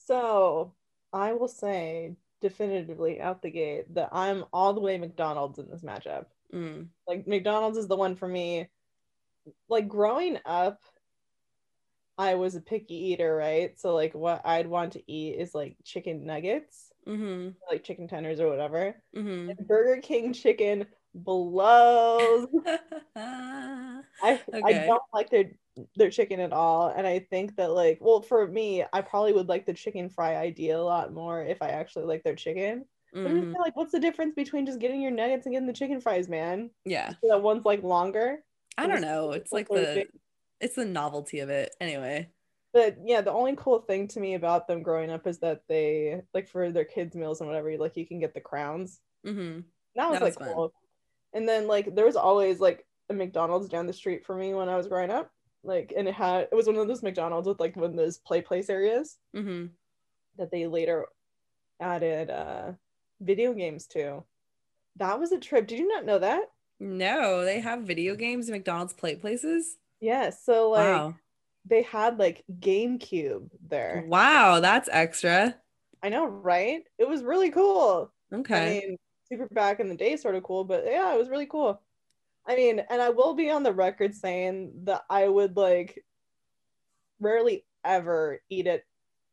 [SPEAKER 1] So I will say definitively out the gate that I'm all the way McDonald's in this matchup. Mm. Like McDonald's is the one for me. Like growing up, I was a picky eater, right? So like what I'd want to eat is like chicken nuggets, mm-hmm. like chicken tenders or whatever. Mm-hmm. Burger King chicken blows. I okay. I don't like their their chicken at all. And I think that like, well, for me, I probably would like the chicken fry idea a lot more if I actually like their chicken. But I'm just
[SPEAKER 2] Mhm.
[SPEAKER 1] kinda like, what's the difference between just getting your nuggets and getting the chicken fries, man?
[SPEAKER 2] Yeah.
[SPEAKER 1] So that one's like longer.
[SPEAKER 2] I don't know. It's like the
[SPEAKER 1] big.
[SPEAKER 2] it's the novelty of it. Anyway.
[SPEAKER 1] But yeah, the only cool thing to me about them growing up is that they like for their kids' meals and whatever, like you can get the crowns.
[SPEAKER 2] hmm
[SPEAKER 1] That was
[SPEAKER 2] That was
[SPEAKER 1] like
[SPEAKER 2] fun.
[SPEAKER 1] cool. And then like there was always like a McDonald's down the street for me when I was growing up. Like and it had it was one of those McDonald's with like one of those play place areas
[SPEAKER 2] hmm
[SPEAKER 1] that they later added uh video games to. That was a trip. Did you not know that?
[SPEAKER 2] No, they have video games, McDonald's play places.
[SPEAKER 1] Yeah, so like
[SPEAKER 2] wow.
[SPEAKER 1] they had like GameCube there.
[SPEAKER 2] Wow, that's extra.
[SPEAKER 1] I know, right? It was really cool.
[SPEAKER 2] Okay.
[SPEAKER 1] I mean, super back in the day, sort of cool, but yeah, it was really cool. I mean, and I will be on the record saying that I would like rarely ever eat at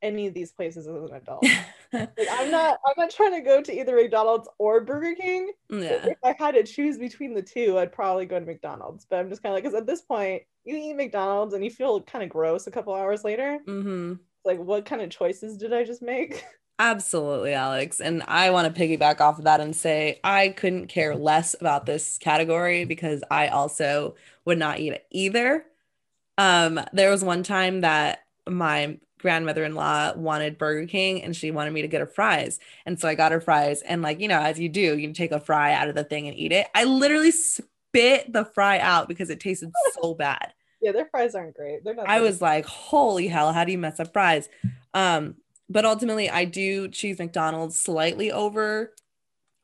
[SPEAKER 1] any of these places as an adult. Like I'm not I'm not trying to go to either McDonald's or Burger King.
[SPEAKER 2] yeah.
[SPEAKER 1] If I had to choose between the two, I'd probably go to McDonald's. But I'm just kind of like, because at this point, you eat McDonald's and you feel kind of gross a couple hours later.
[SPEAKER 2] hmm
[SPEAKER 1] Like, what kind of choices did I just make?
[SPEAKER 2] Absolutely, Alex. And I want to piggyback off of that and say I couldn't care less about this category because I also would not eat it either. Um, there was one time that my grandmother-in-law wanted Burger King and she wanted me to get her fries. And so I got her fries. And like, you know, as you do, you take a fry out of the thing and eat it. I literally spit the fry out because it tasted so bad.
[SPEAKER 1] yeah, their fries aren't great. They're not.
[SPEAKER 2] I
[SPEAKER 1] good.
[SPEAKER 2] was like, holy hell, how do you mess up fries? Um, but ultimately, I do choose McDonald's slightly over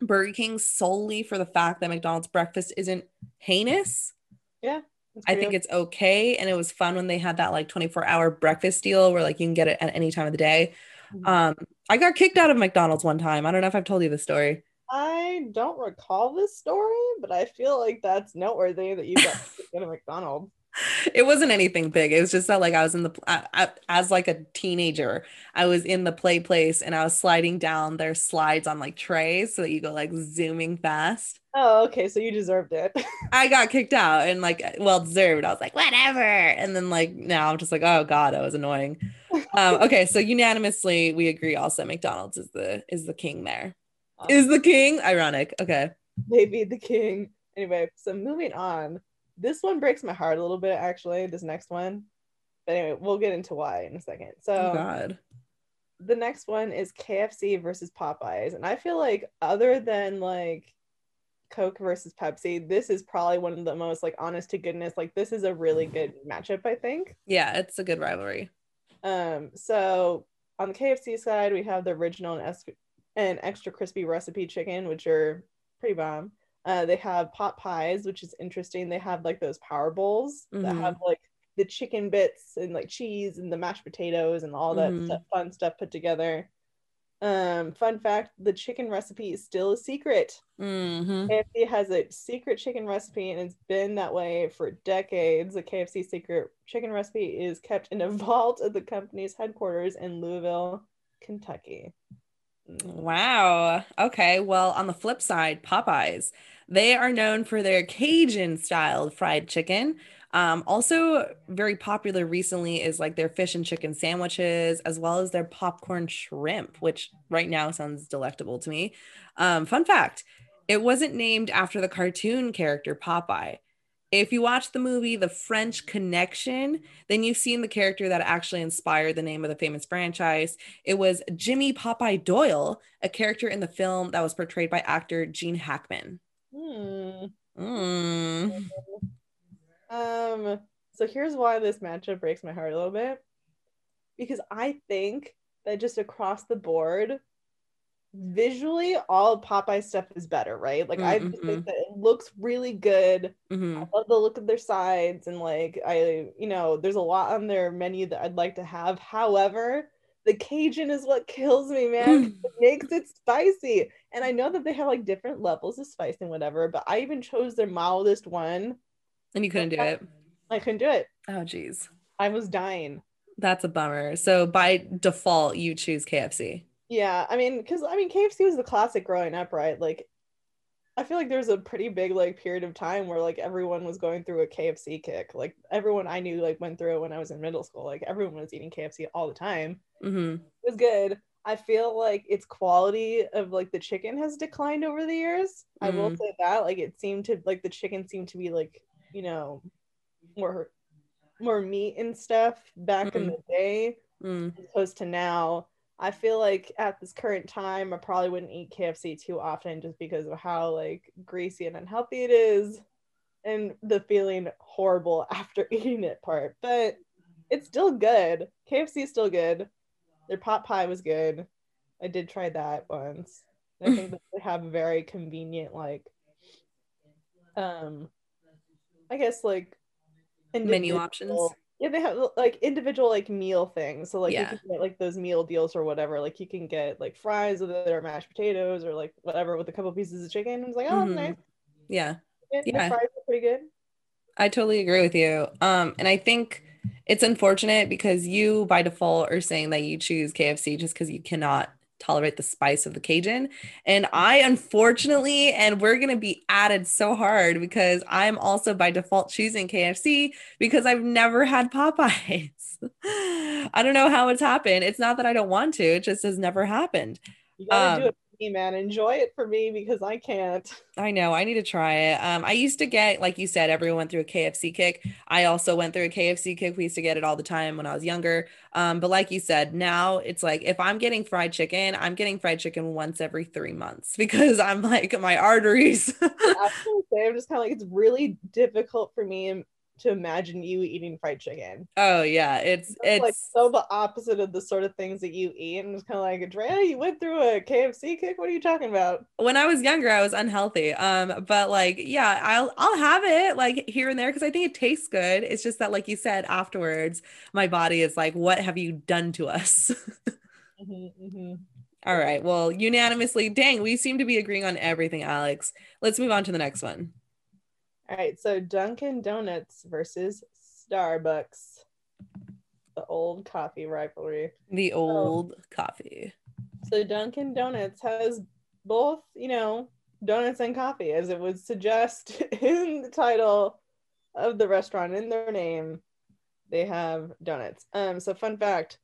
[SPEAKER 2] Burger King solely for the fact that McDonald's breakfast isn't heinous.
[SPEAKER 1] Yeah.
[SPEAKER 2] I think it's okay. And it was fun when they had that like 24 hour breakfast deal where like you can get it at any time of the day.
[SPEAKER 1] Mhm.
[SPEAKER 2] Um, I got kicked out of McDonald's one time. I don't know if I've told you the story.
[SPEAKER 1] I don't recall this story, but I feel like that's noteworthy that you got kicked out of McDonald's.
[SPEAKER 2] it wasn't anything big. It was just that like I was in the I, I, as like a teenager, I was in the play place and I was sliding down their slides on like trays so that you go like zooming fast.
[SPEAKER 1] Oh, okay, so you deserved it.
[SPEAKER 2] I got kicked out and like well deserved. I was like whatever, and then like now I'm just like oh god, that was annoying. Um, okay, so unanimously we agree. Also, McDonald's is the is the king there. Is the king ironic? Okay.
[SPEAKER 1] Maybe the king. Anyway, so moving on. This one breaks my heart a little bit, actually. This next one. But anyway, we'll get into why in a second. So
[SPEAKER 2] Oh god.
[SPEAKER 1] the next one is KFC versus Popeyes. And I feel like other than like Coke versus Pepsi, this is probably one of the most like honest to goodness, like this is a really good matchup, I think.
[SPEAKER 2] Yeah, it's a good rivalry.
[SPEAKER 1] Um, so on the KFC side, we have the original and, es- and extra crispy recipe chicken, which are pretty bomb. Uh, they have pot pies, which is interesting. They have like those power bowls that
[SPEAKER 2] Mhm.
[SPEAKER 1] have like the chicken bits and like cheese and the mashed potatoes and all that
[SPEAKER 2] Mhm.
[SPEAKER 1] stuff, fun stuff put together. Um, fun fact: the chicken recipe is still a secret.
[SPEAKER 2] hmm
[SPEAKER 1] KFC has a secret chicken recipe, and it's been that way for decades. The KFC secret chicken recipe is kept in a vault at the company's headquarters in Louisville, Kentucky.
[SPEAKER 2] Wow. Okay. Well, on the flip side, Popeyes, they are known for their Cajun styled fried chicken. Um, also, very popular recently is like their fish and chicken sandwiches, as well as their popcorn shrimp, which right now sounds delectable to me. Um, fun fact it wasn't named after the cartoon character Popeye. If you watch the movie The French Connection, then you've seen the character that actually inspired the name of the famous franchise. It was Jimmy Popeye Doyle, a character in the film that was portrayed by actor Gene Hackman.
[SPEAKER 1] Hmm.
[SPEAKER 2] Mm.
[SPEAKER 1] Um, so here's why this matchup breaks my heart a little bit. Because I think that just across the board, visually, all Popeye stuff is better, right? Like I just think that it looks really good.
[SPEAKER 2] Mhm.
[SPEAKER 1] I love the look of their sides, and like I, you know, there's a lot on their menu that I'd like to have. However, the Cajun is what kills me, man. it makes it spicy. And I know that they have like different levels of spice and whatever, but I even chose their mildest one.
[SPEAKER 2] And you couldn't do it.
[SPEAKER 1] I couldn't do it.
[SPEAKER 2] Oh, geez.
[SPEAKER 1] I was dying.
[SPEAKER 2] That's a bummer. So by default, you choose KFC.
[SPEAKER 1] Yeah, I mean, because I mean, KFC was the classic growing up, right? Like, I feel like there's a pretty big like period of time where like everyone was going through a KFC kick. Like everyone I knew like went through it when I was in middle school. Like everyone was eating KFC all the time.
[SPEAKER 2] hmm
[SPEAKER 1] It was good. I feel like its quality of like the chicken has declined over the years. I will
[SPEAKER 2] Mm.
[SPEAKER 1] say that. Like it seemed to like the chicken seemed to be like, you know, more more meat and stuff back in
[SPEAKER 2] Mhm.
[SPEAKER 1] the day
[SPEAKER 2] Mm.
[SPEAKER 1] as opposed to now. I feel like at this current time I probably wouldn't eat KFC too often just because of how like greasy and unhealthy it is and the feeling horrible after eating it part. But it's still good. KFC is still good. Their pot pie was good. I did try that once. I think that they have very convenient like um I guess like
[SPEAKER 2] Menu options.
[SPEAKER 1] Yeah, they have like individual like meal things. So like
[SPEAKER 2] Yeah.
[SPEAKER 1] you can get like those meal deals or whatever. Like you can get like fries with it or mashed potatoes or like whatever with a couple pieces of chicken. I was like, oh,
[SPEAKER 2] Mhm.
[SPEAKER 1] nice.
[SPEAKER 2] Yeah.
[SPEAKER 1] Yeah,
[SPEAKER 2] Yeah.
[SPEAKER 1] Fries are pretty good.
[SPEAKER 2] I totally agree with you. Um, and I think it's unfortunate because you by default are saying that you choose KFC just because you cannot tolerate the spice of the Cajun. And I unfortunately, and we're gonna be added so hard because I'm also by default choosing KFC because I've never had Popeyes. I don't know how it's happened. It's not that I don't want to, it just has never happened.
[SPEAKER 1] You gotta
[SPEAKER 2] Um,
[SPEAKER 1] do it man. Enjoy it for me because I can't.
[SPEAKER 2] I know. I need to try it. Um, I used to get, like you said, everyone went through a KFC kick. I also went through a KFC kick. We used to get it all the time when I was younger. Um, but like you said, now it's like if I'm getting fried chicken, I'm getting fried chicken once every three months because I'm like my arteries.
[SPEAKER 1] I was gonna say, I'm just kind of like it's really difficult for me to imagine you eating fried chicken.
[SPEAKER 2] oh yeah, it's
[SPEAKER 1] It's like so the opposite of the sort of things that you eat. And it's kind of like, Andrea, you went through a KFC kick. What are you talking about?
[SPEAKER 2] when I was younger, I was unhealthy. Um, but like, yeah, I'll I'll have it like here and there because I think it tastes good. It's just that, like you said, afterwards, my body is like, what have you done to us?
[SPEAKER 1] Mhm, mhm.
[SPEAKER 2] All right. Well, unanimously, dang, we seem to be agreeing on everything, Alex. Let's move on to the next one.
[SPEAKER 1] All right, so Dunkin' Donuts versus Starbucks, the old coffee rivalry.
[SPEAKER 2] The old coffee.
[SPEAKER 1] So Dunkin' Donuts has both, you know, donuts and coffee, as it would suggest in the title of the restaurant, in their name. They have donuts. Um, so fun fact: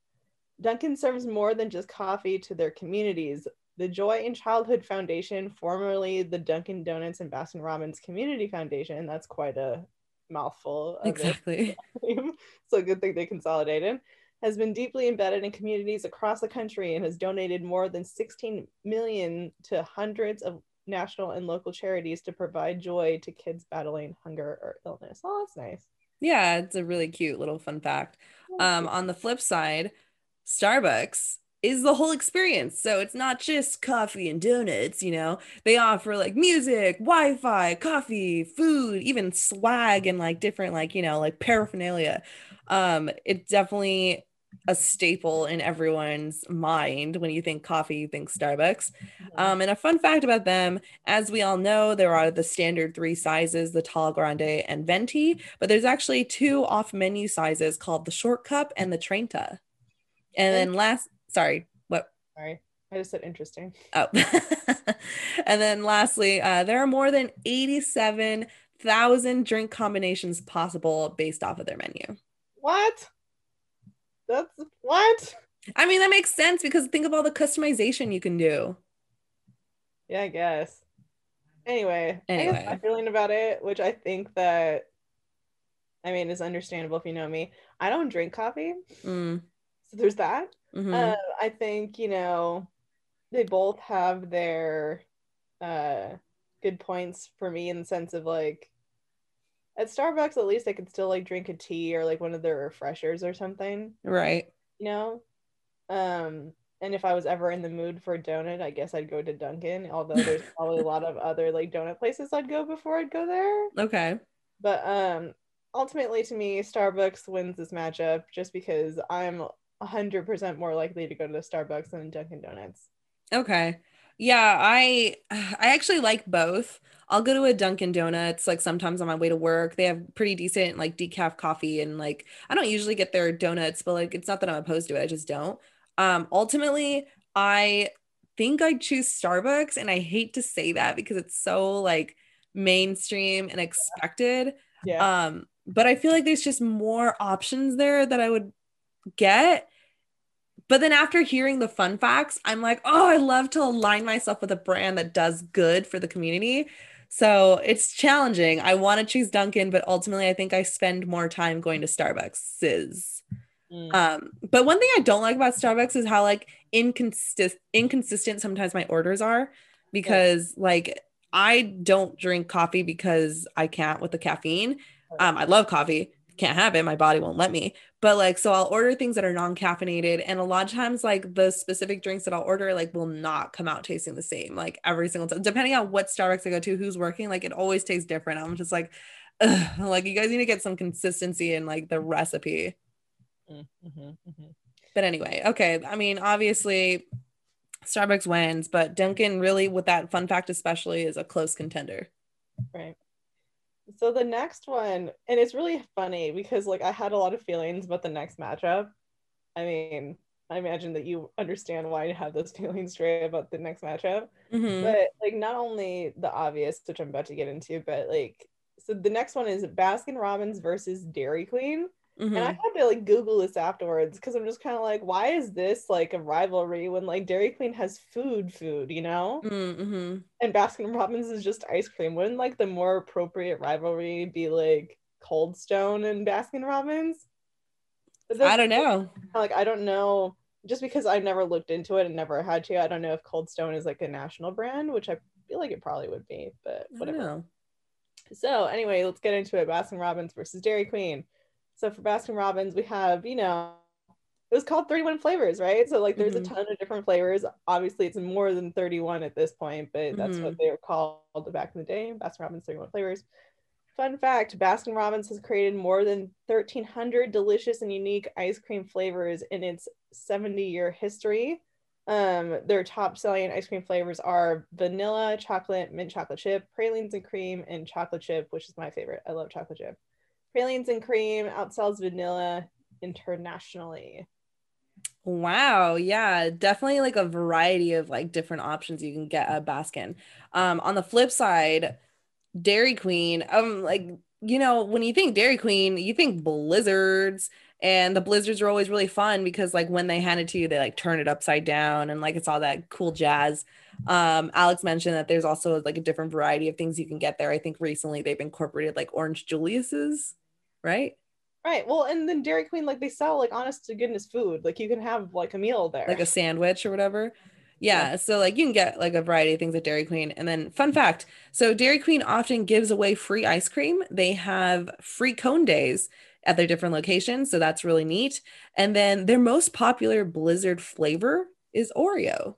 [SPEAKER 1] Dunkin' serves more than just coffee to their communities. The Joy in Childhood Foundation, formerly the Dunkin' Donuts and Baskin Robbins Community Foundation, that's quite a mouthful of it
[SPEAKER 2] Exactly.
[SPEAKER 1] so good thing they consolidated, has been deeply embedded in communities across the country and has donated more than 16 million to hundreds of national and local charities to provide joy to kids battling hunger or illness. Oh, that's nice.
[SPEAKER 2] Yeah, it's a really cute little fun fact. Um, on the flip side, Starbucks is the whole experience. So it's not just coffee and donuts, you know, they offer like music, Wi Fi, coffee, food, even swag and like different, like, you know, like paraphernalia. Um, it's definitely a staple in everyone's mind when you think coffee, you think Starbucks. Um, and a fun fact about them, as we all know, there are the standard three sizes, the tall, grande, and venti, but there's actually two off menu sizes called the short cup and the Trenta. And then last, sorry, what?
[SPEAKER 1] Sorry, I just said interesting.
[SPEAKER 2] Oh, and then lastly, uh, there are more than 87,000 drink combinations possible based off of their menu.
[SPEAKER 1] What? That's what?
[SPEAKER 2] I mean, that makes sense because think of all the customization you can do.
[SPEAKER 1] Yeah, I guess. Anyway, I
[SPEAKER 2] Anyway.
[SPEAKER 1] guess my feeling about it, which I think that, I mean, is understandable if you know me. I don't drink coffee,
[SPEAKER 2] Mm,
[SPEAKER 1] so there's that.
[SPEAKER 2] Mhm.
[SPEAKER 1] Uh, I think you know they both have their uh, good points for me in the sense of like at Starbucks at least I could still like drink a tea or like one of their refreshers or something,
[SPEAKER 2] right.
[SPEAKER 1] you know. Um, and if I was ever in the mood for a donut, I guess I'd go to Dunkin'. Although there's probably a lot of other like donut places I'd go before I'd go there.
[SPEAKER 2] Okay.
[SPEAKER 1] But um, ultimately, to me, Starbucks wins this matchup just because I'm 100% more likely to go to the Starbucks than Dunkin' Donuts.
[SPEAKER 2] Okay. Yeah, I I actually like both. I'll go to a Dunkin' Donuts like sometimes on my way to work. They have pretty decent like decaf coffee and like I don't usually get their donuts, but like it's not that I'm opposed to it. I just don't. Um ultimately, I think I'd choose Starbucks and I hate to say that because it's so like mainstream and expected.
[SPEAKER 1] Yeah.
[SPEAKER 2] Um but I feel like there's just more options there that I would get But then after hearing the fun facts, I'm like, oh, I love to align myself with a brand that does good for the community. So it's challenging. I want to choose Dunkin', but ultimately, I think I spend more time going to Starbucks. Mm. Um, but one thing I don't like about Starbucks is how like inconsistent inconsistent sometimes my orders are because like I don't drink coffee because I can't with the caffeine. Um, I love coffee, can't have it. My body won't let me. But like, so I'll order things that are non-caffeinated, and a lot of times, like the specific drinks that I'll order, like will not come out tasting the same. Like every single time, depending on what Starbucks I go to, who's working, like it always tastes different. I'm just like, Ugh. like you guys need to get some consistency in like the recipe. Mm-hmm, mm-hmm. But anyway, okay. I mean, obviously, Starbucks wins, but Dunkin' really, with that fun fact, especially, is a close contender.
[SPEAKER 1] Right. So the next one, and it's really funny because like I had a lot of feelings about the next matchup. I mean, I imagine that you understand why I have those feelings straight about the next matchup. Mm-hmm. But like not only the obvious, which I'm about to get into, but like so the next one is Baskin Robbins versus Dairy Queen. Mm-hmm. And I mm-hmm. had to like Google this afterwards because I'm just kind of like, why is this like a rivalry when like Dairy Queen has food, food, you know? Mm-hmm. And Baskin Robbins is just ice cream. Wouldn't like the more appropriate rivalry be like Cold Stone and Baskin Robbins?
[SPEAKER 2] I don't know.
[SPEAKER 1] Like, I don't know. Just because I've never looked into it and never had to, I don't know if Cold Stone is like a national brand, which I feel like it probably would be, but whatever. So, anyway, let's get into it. Baskin Robbins versus Dairy Queen. So for Baskin Robbins, we have, you know, it was called 31 flavors, right? So like there's mm-hmm. a ton of different flavors. Obviously, it's more than 31 at this point, but that's mm-hmm. what they were called back in the day. Baskin Robbins 31 flavors. Fun fact Baskin Robbins has created more than 1,300 delicious and unique ice cream flavors in its 70 year history. Um, their top selling ice cream flavors are vanilla, chocolate, mint chocolate chip, pralines and cream, and chocolate chip, which is my favorite. I love chocolate chip. Pralines and cream outsells vanilla internationally.
[SPEAKER 2] Wow, yeah, definitely like a variety of like different options you can get at Baskin. Um, on the flip side, Dairy Queen, um, like you know, when you think Dairy Queen, you think blizzards, and the blizzards are always really fun because like when they hand it to you, they like turn it upside down and like it's all that cool jazz. Um, Alex mentioned that there's also like a different variety of things you can get there. I think recently they've incorporated like orange Julius's right?
[SPEAKER 1] Right. Well, and then Dairy Queen, like they sell like honest to goodness food. Like you can have like a meal there,
[SPEAKER 2] like a sandwich or whatever. Yeah, yeah. So like you can get like a variety of things at Dairy Queen. And then fun fact, so Dairy Queen often gives away free ice cream. They have free cone days at their different locations, so that's really neat. And then their most popular Blizzard flavor is Oreo,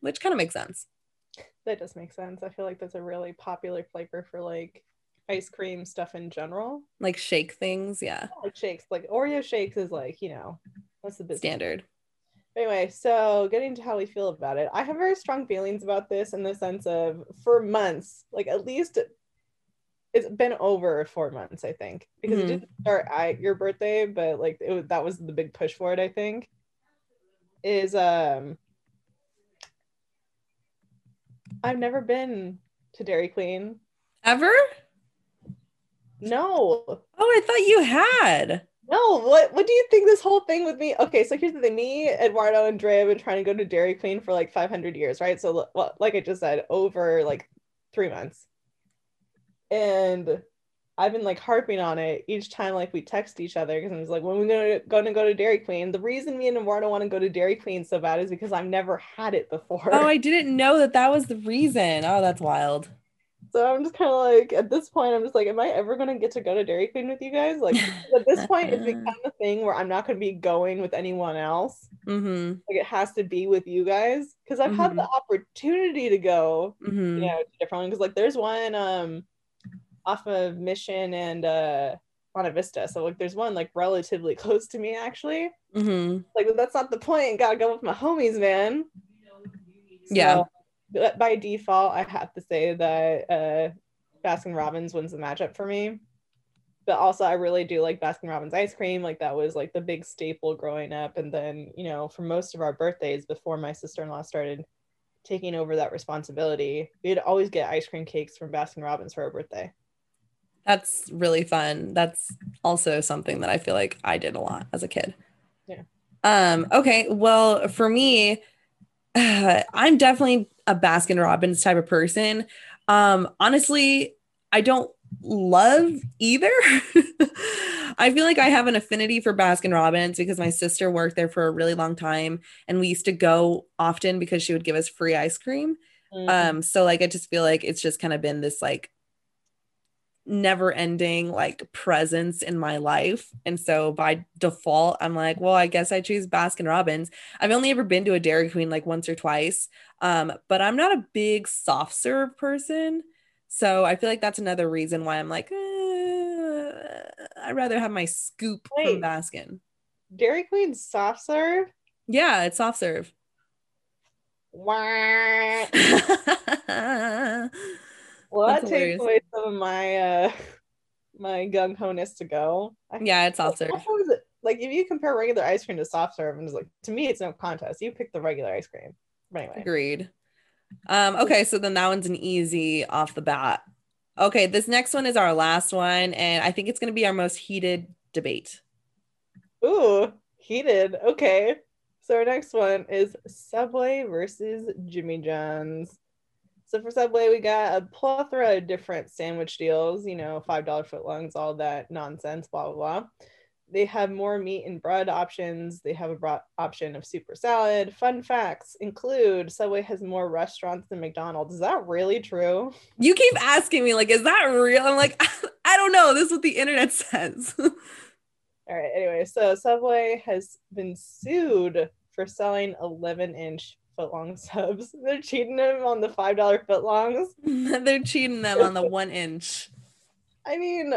[SPEAKER 2] which kind of makes sense.
[SPEAKER 1] That does make sense. I feel like that's a really popular flavor for like ice cream stuff in general.
[SPEAKER 2] Like shake things, yeah.
[SPEAKER 1] Like shakes, like Oreo shakes is like, you know, that's the business?
[SPEAKER 2] Standard.
[SPEAKER 1] Anyway, so getting to how we feel about it. I have very strong feelings about this in the sense of for months, like at least it's been over four months, I think, because mm-hmm. it didn't start at your birthday, but like it that was the big push for it, I think. Is um I've never been to Dairy Queen.
[SPEAKER 2] Ever?
[SPEAKER 1] No.
[SPEAKER 2] Oh, I thought you had.
[SPEAKER 1] No, what what do you think this whole thing with me? Okay, so here's the thing. Me, Eduardo, and Dre have been trying to go to Dairy Queen for like 500 years, right? So, well, like I just said, over like three months. And I've been like harping on it each time like we text each other because I'm just like, when we gonna gonna go to Dairy Queen? The reason me and Eduardo want to go to Dairy Queen so bad is because I've never had it before.
[SPEAKER 2] Oh, I didn't know that that was the reason. Oh, that's wild.
[SPEAKER 1] So I'm just kind of like, at this point, I'm just like, am I ever going to get to go to Dairy Queen with you guys? Like, at this point, it's become a thing where I'm not going to be going with anyone else. Mm-hmm. Like, it has to be with you guys because I've mm-hmm. had the mm-hmm. opportunity to go, mm-hmm. you know, to different ones. Because, like, there's one um off of Mission and uh Monte Vista. So, like, there's one like relatively close to me, actually. Mm-hmm. Like, that's not the point. Gotta go with my homies, man.
[SPEAKER 2] So, yeah
[SPEAKER 1] by default, I have to say that uh, Baskin Robbins wins the matchup for me. But also, I really do like Baskin Robbins ice cream. Like that was like the big staple growing up. And then, you know, for most of our birthdays before my sister in law started taking over that responsibility, we'd always get ice cream cakes from Baskin Robbins for our birthday.
[SPEAKER 2] That's really fun. That's also something that I feel like I did a lot as a kid.
[SPEAKER 1] Yeah.
[SPEAKER 2] Um, okay, well, for me, uh, I'm definitely a Baskin Robbins type of person. Um, honestly, I don't love either. I feel like I have an affinity for Baskin Robbins because my sister worked there for a really long time and we used to go often because she would give us free ice cream. Mm-hmm. Um so like I just feel like it's just kind of been this like never ending like presence in my life. And so by default, I'm like, well, I guess I choose Baskin Robbins. I've only ever been to a Dairy Queen like once or twice. Um, but I'm not a big soft serve person. So I feel like that's another reason why I'm like, eh, I'd rather have my scoop Wait, from Baskin.
[SPEAKER 1] Dairy Queen soft serve?
[SPEAKER 2] Yeah, it's soft serve.
[SPEAKER 1] well, that takes away some of my uh my gung honess to go.
[SPEAKER 2] yeah, it's soft serve.
[SPEAKER 1] Like if you compare regular ice cream to soft serve, and it's like to me, it's no contest. You pick the regular ice cream. But anyway,
[SPEAKER 2] agreed. Um, okay, so then that one's an easy off the bat. Okay, this next one is our last one, and I think it's going to be our most heated debate.
[SPEAKER 1] Ooh, heated. Okay. So our next one is Subway versus Jimmy John's. So for Subway, we got a plethora of different sandwich deals, you know, $5 footlongs, all that nonsense, blah, blah, blah. They have more meat and bread options. They have a broad option of super salad. Fun facts include Subway has more restaurants than McDonald's. Is that really true?
[SPEAKER 2] You keep asking me, like, is that real? I'm like, I don't know. This is what the internet says.
[SPEAKER 1] All right. Anyway, so Subway has been sued for selling 11 inch footlong subs. They're cheating them on the $5 footlongs.
[SPEAKER 2] They're cheating them on the one inch.
[SPEAKER 1] I mean,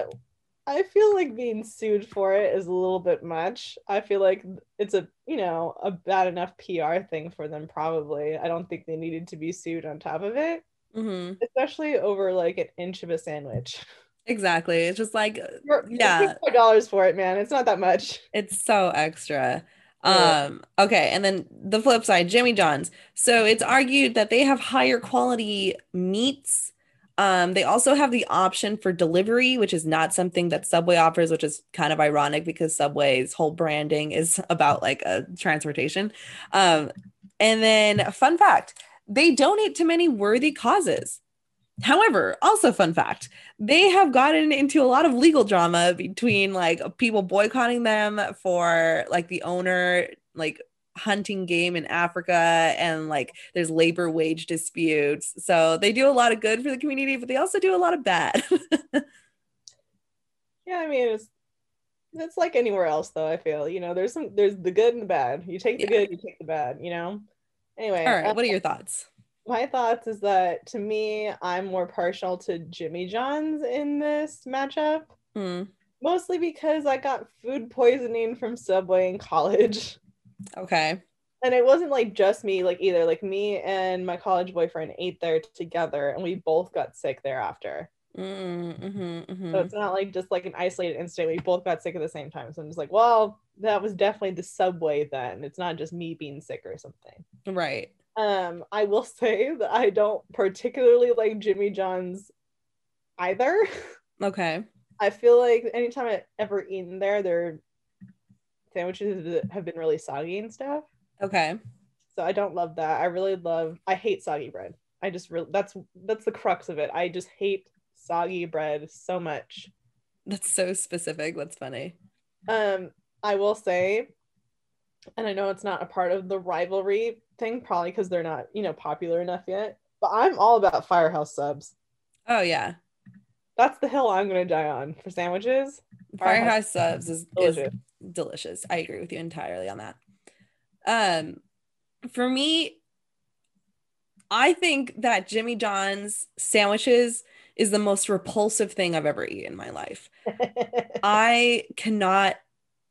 [SPEAKER 1] I feel like being sued for it is a little bit much. I feel like it's a, you know, a bad enough PR thing for them, probably. I don't think they needed to be sued on top of it, mm-hmm. especially over like an inch of a sandwich.
[SPEAKER 2] Exactly. It's just like, You're, yeah.
[SPEAKER 1] $4 for it, man. It's not that much.
[SPEAKER 2] It's so extra. Um, okay, and then the flip side, Jimmy John's. So it's argued that they have higher quality meats um, they also have the option for delivery, which is not something that Subway offers, which is kind of ironic because Subway's whole branding is about like a transportation. Um, and then, fun fact they donate to many worthy causes. However, also fun fact, they have gotten into a lot of legal drama between like people boycotting them for like the owner like hunting game in Africa and like there's labor wage disputes. So they do a lot of good for the community, but they also do a lot of bad.
[SPEAKER 1] yeah, I mean it's it's like anywhere else though, I feel. You know, there's some there's the good and the bad. You take the yeah. good, you take the bad, you know? Anyway.
[SPEAKER 2] All right, what are uh, your thoughts?
[SPEAKER 1] My thoughts is that to me, I'm more partial to Jimmy John's in this matchup. Hmm. Mostly because I got food poisoning from Subway in college.
[SPEAKER 2] Okay.
[SPEAKER 1] And it wasn't like just me, like either. Like me and my college boyfriend ate there together, and we both got sick thereafter. Mm, mm-hmm, mm-hmm. So it's not like just like an isolated incident. We both got sick at the same time. So I'm just like, well, that was definitely the subway then. It's not just me being sick or something.
[SPEAKER 2] Right.
[SPEAKER 1] Um, I will say that I don't particularly like Jimmy John's either.
[SPEAKER 2] Okay.
[SPEAKER 1] I feel like anytime I've ever eaten there, they're sandwiches have been really soggy and stuff.
[SPEAKER 2] Okay.
[SPEAKER 1] So I don't love that. I really love I hate soggy bread. I just really that's that's the crux of it. I just hate soggy bread so much.
[SPEAKER 2] That's so specific. That's funny.
[SPEAKER 1] Um I will say and I know it's not a part of the rivalry thing probably cuz they're not, you know, popular enough yet, but I'm all about firehouse subs.
[SPEAKER 2] Oh yeah.
[SPEAKER 1] That's the hill I'm going to die on for sandwiches.
[SPEAKER 2] Firehouse, firehouse subs is, is delicious. I agree with you entirely on that. Um, for me, I think that Jimmy John's sandwiches is the most repulsive thing I've ever eaten in my life. I cannot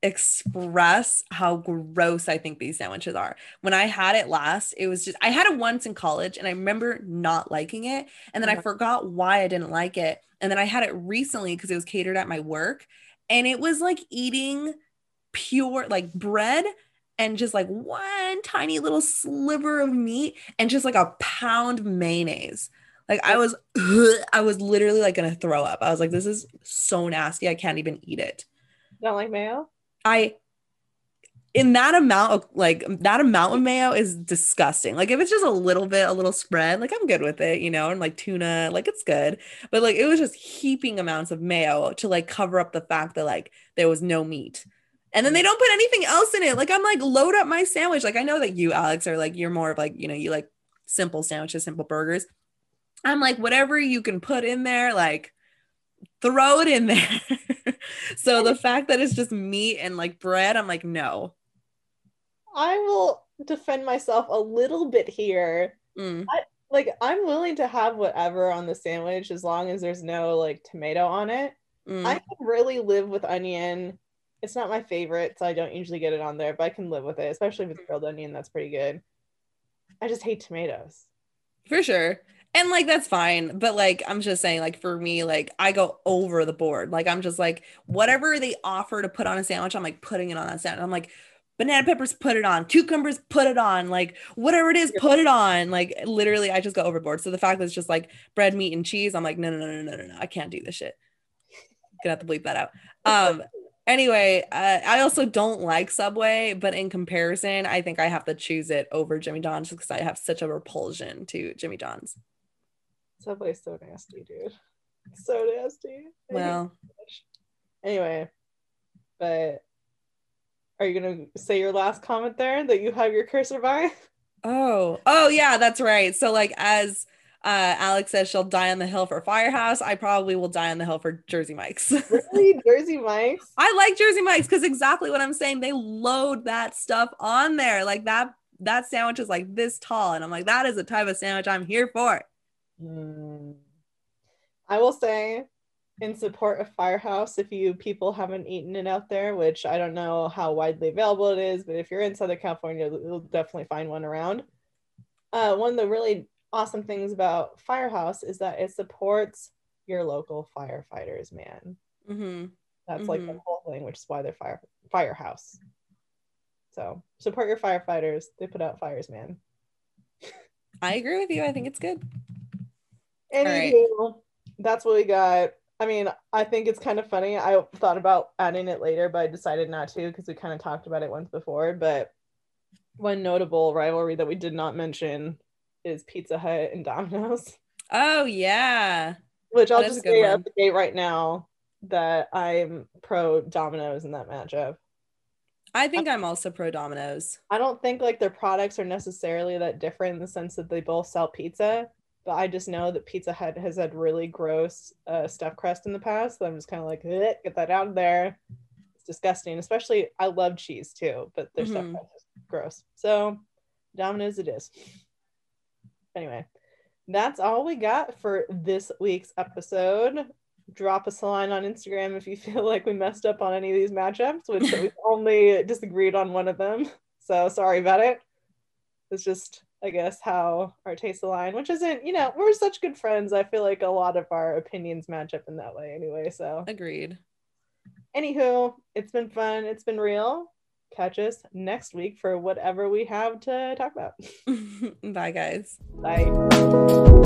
[SPEAKER 2] express how gross I think these sandwiches are. When I had it last, it was just I had it once in college and I remember not liking it and then I uh-huh. forgot why I didn't like it. And then I had it recently because it was catered at my work and it was like eating pure like bread and just like one tiny little sliver of meat and just like a pound mayonnaise. Like I was I was literally like gonna throw up. I was like, this is so nasty. I can't even eat it.
[SPEAKER 1] Don't like mayo?
[SPEAKER 2] I in that amount of like that amount of mayo is disgusting. Like if it's just a little bit, a little spread, like I'm good with it, you know, and like tuna, like it's good. But like it was just heaping amounts of mayo to like cover up the fact that like there was no meat. And then they don't put anything else in it. Like I'm like load up my sandwich. Like I know that you Alex are like you're more of like, you know, you like simple sandwiches, simple burgers. I'm like whatever you can put in there like throw it in there. so the fact that it's just meat and like bread, I'm like no.
[SPEAKER 1] I will defend myself a little bit here.
[SPEAKER 2] Mm.
[SPEAKER 1] I, like I'm willing to have whatever on the sandwich as long as there's no like tomato on it.
[SPEAKER 2] Mm.
[SPEAKER 1] I can really live with onion. It's not my favorite, so I don't usually get it on there, but I can live with it, especially if it's grilled onion. That's pretty good. I just hate tomatoes.
[SPEAKER 2] For sure. And like that's fine, but like I'm just saying like for me like I go over the board. Like I'm just like whatever they offer to put on a sandwich, I'm like putting it on that sandwich. I'm like banana peppers put it on, cucumbers put it on, like whatever it is put it on. Like literally I just go overboard. So the fact that it's just like bread, meat and cheese, I'm like no no no no no no no. I can't do this shit. Gonna have to bleep that out. Um anyway, uh, I also don't like Subway, but in comparison, I think I have to choose it over Jimmy John's because I have such a repulsion to Jimmy John's.
[SPEAKER 1] Subway's so nasty, dude. So nasty. I
[SPEAKER 2] Well,
[SPEAKER 1] Anyway, but are you gonna say your last comment there that you have your cursor by?
[SPEAKER 2] oh, oh yeah, that's right. So like as uh, Alex says, she'll die on the hill for Firehouse. I probably will die on the hill for Jersey Mike's.
[SPEAKER 1] Really, Jersey Mike's?
[SPEAKER 2] I like Jersey Mike's because exactly what I'm saying. They load that stuff on there. Like that that sandwich is like this tall, and I'm like, that is the type of sandwich I'm here for.
[SPEAKER 1] Hmm. I will say, in support of Firehouse, if you people haven't eaten it out there, which I don't know how widely available it is, but if you're in Southern California, you'll definitely find one around. Uh, one of the really awesome things about Firehouse is that it supports your local firefighters, man.
[SPEAKER 2] Mm-hmm.
[SPEAKER 1] That's like the
[SPEAKER 2] Mhm.
[SPEAKER 1] whole thing, which is why they're fire firehouse. So support your firefighters. They put out fires, man.
[SPEAKER 2] I agree with you. I think it's good. Right.
[SPEAKER 1] That's what we got. I mean, I think it's kind of funny. I thought about adding it later, but I decided not to because we kind of talked about it once before. But one notable rivalry that we did not mention is Pizza Hut and Domino's,
[SPEAKER 2] Oh yeah.
[SPEAKER 1] which I'll
[SPEAKER 2] That
[SPEAKER 1] just say at the gate right now that I'm pro Domino's in that matchup.
[SPEAKER 2] I think I'm also pro Domino's.
[SPEAKER 1] I don't think like their products are necessarily that different in the sense that they both sell pizza, but I just know that Pizza Hut has had really gross uh, stuffed crust in the past. So I'm just kind of like, "Eh, get that out of there. It's disgusting. Especially, I love cheese too, but their stuffed
[SPEAKER 2] Mhm.
[SPEAKER 1] crust is gross. So, Domino's it is. Anyway, that's all we got for this week's episode. Drop us a line on Instagram if you feel like we messed up on any of these matchups, which we only disagreed on one of them. So sorry about it. It's just, I guess, how our tastes align, which isn't, you know, we're such good friends. I feel like a lot of our opinions match up in that way anyway. So,
[SPEAKER 2] Agreed.
[SPEAKER 1] anywho, it's been fun. It's been real. Catch us next week for whatever we have to talk about.
[SPEAKER 2] Bye guys.
[SPEAKER 1] Bye.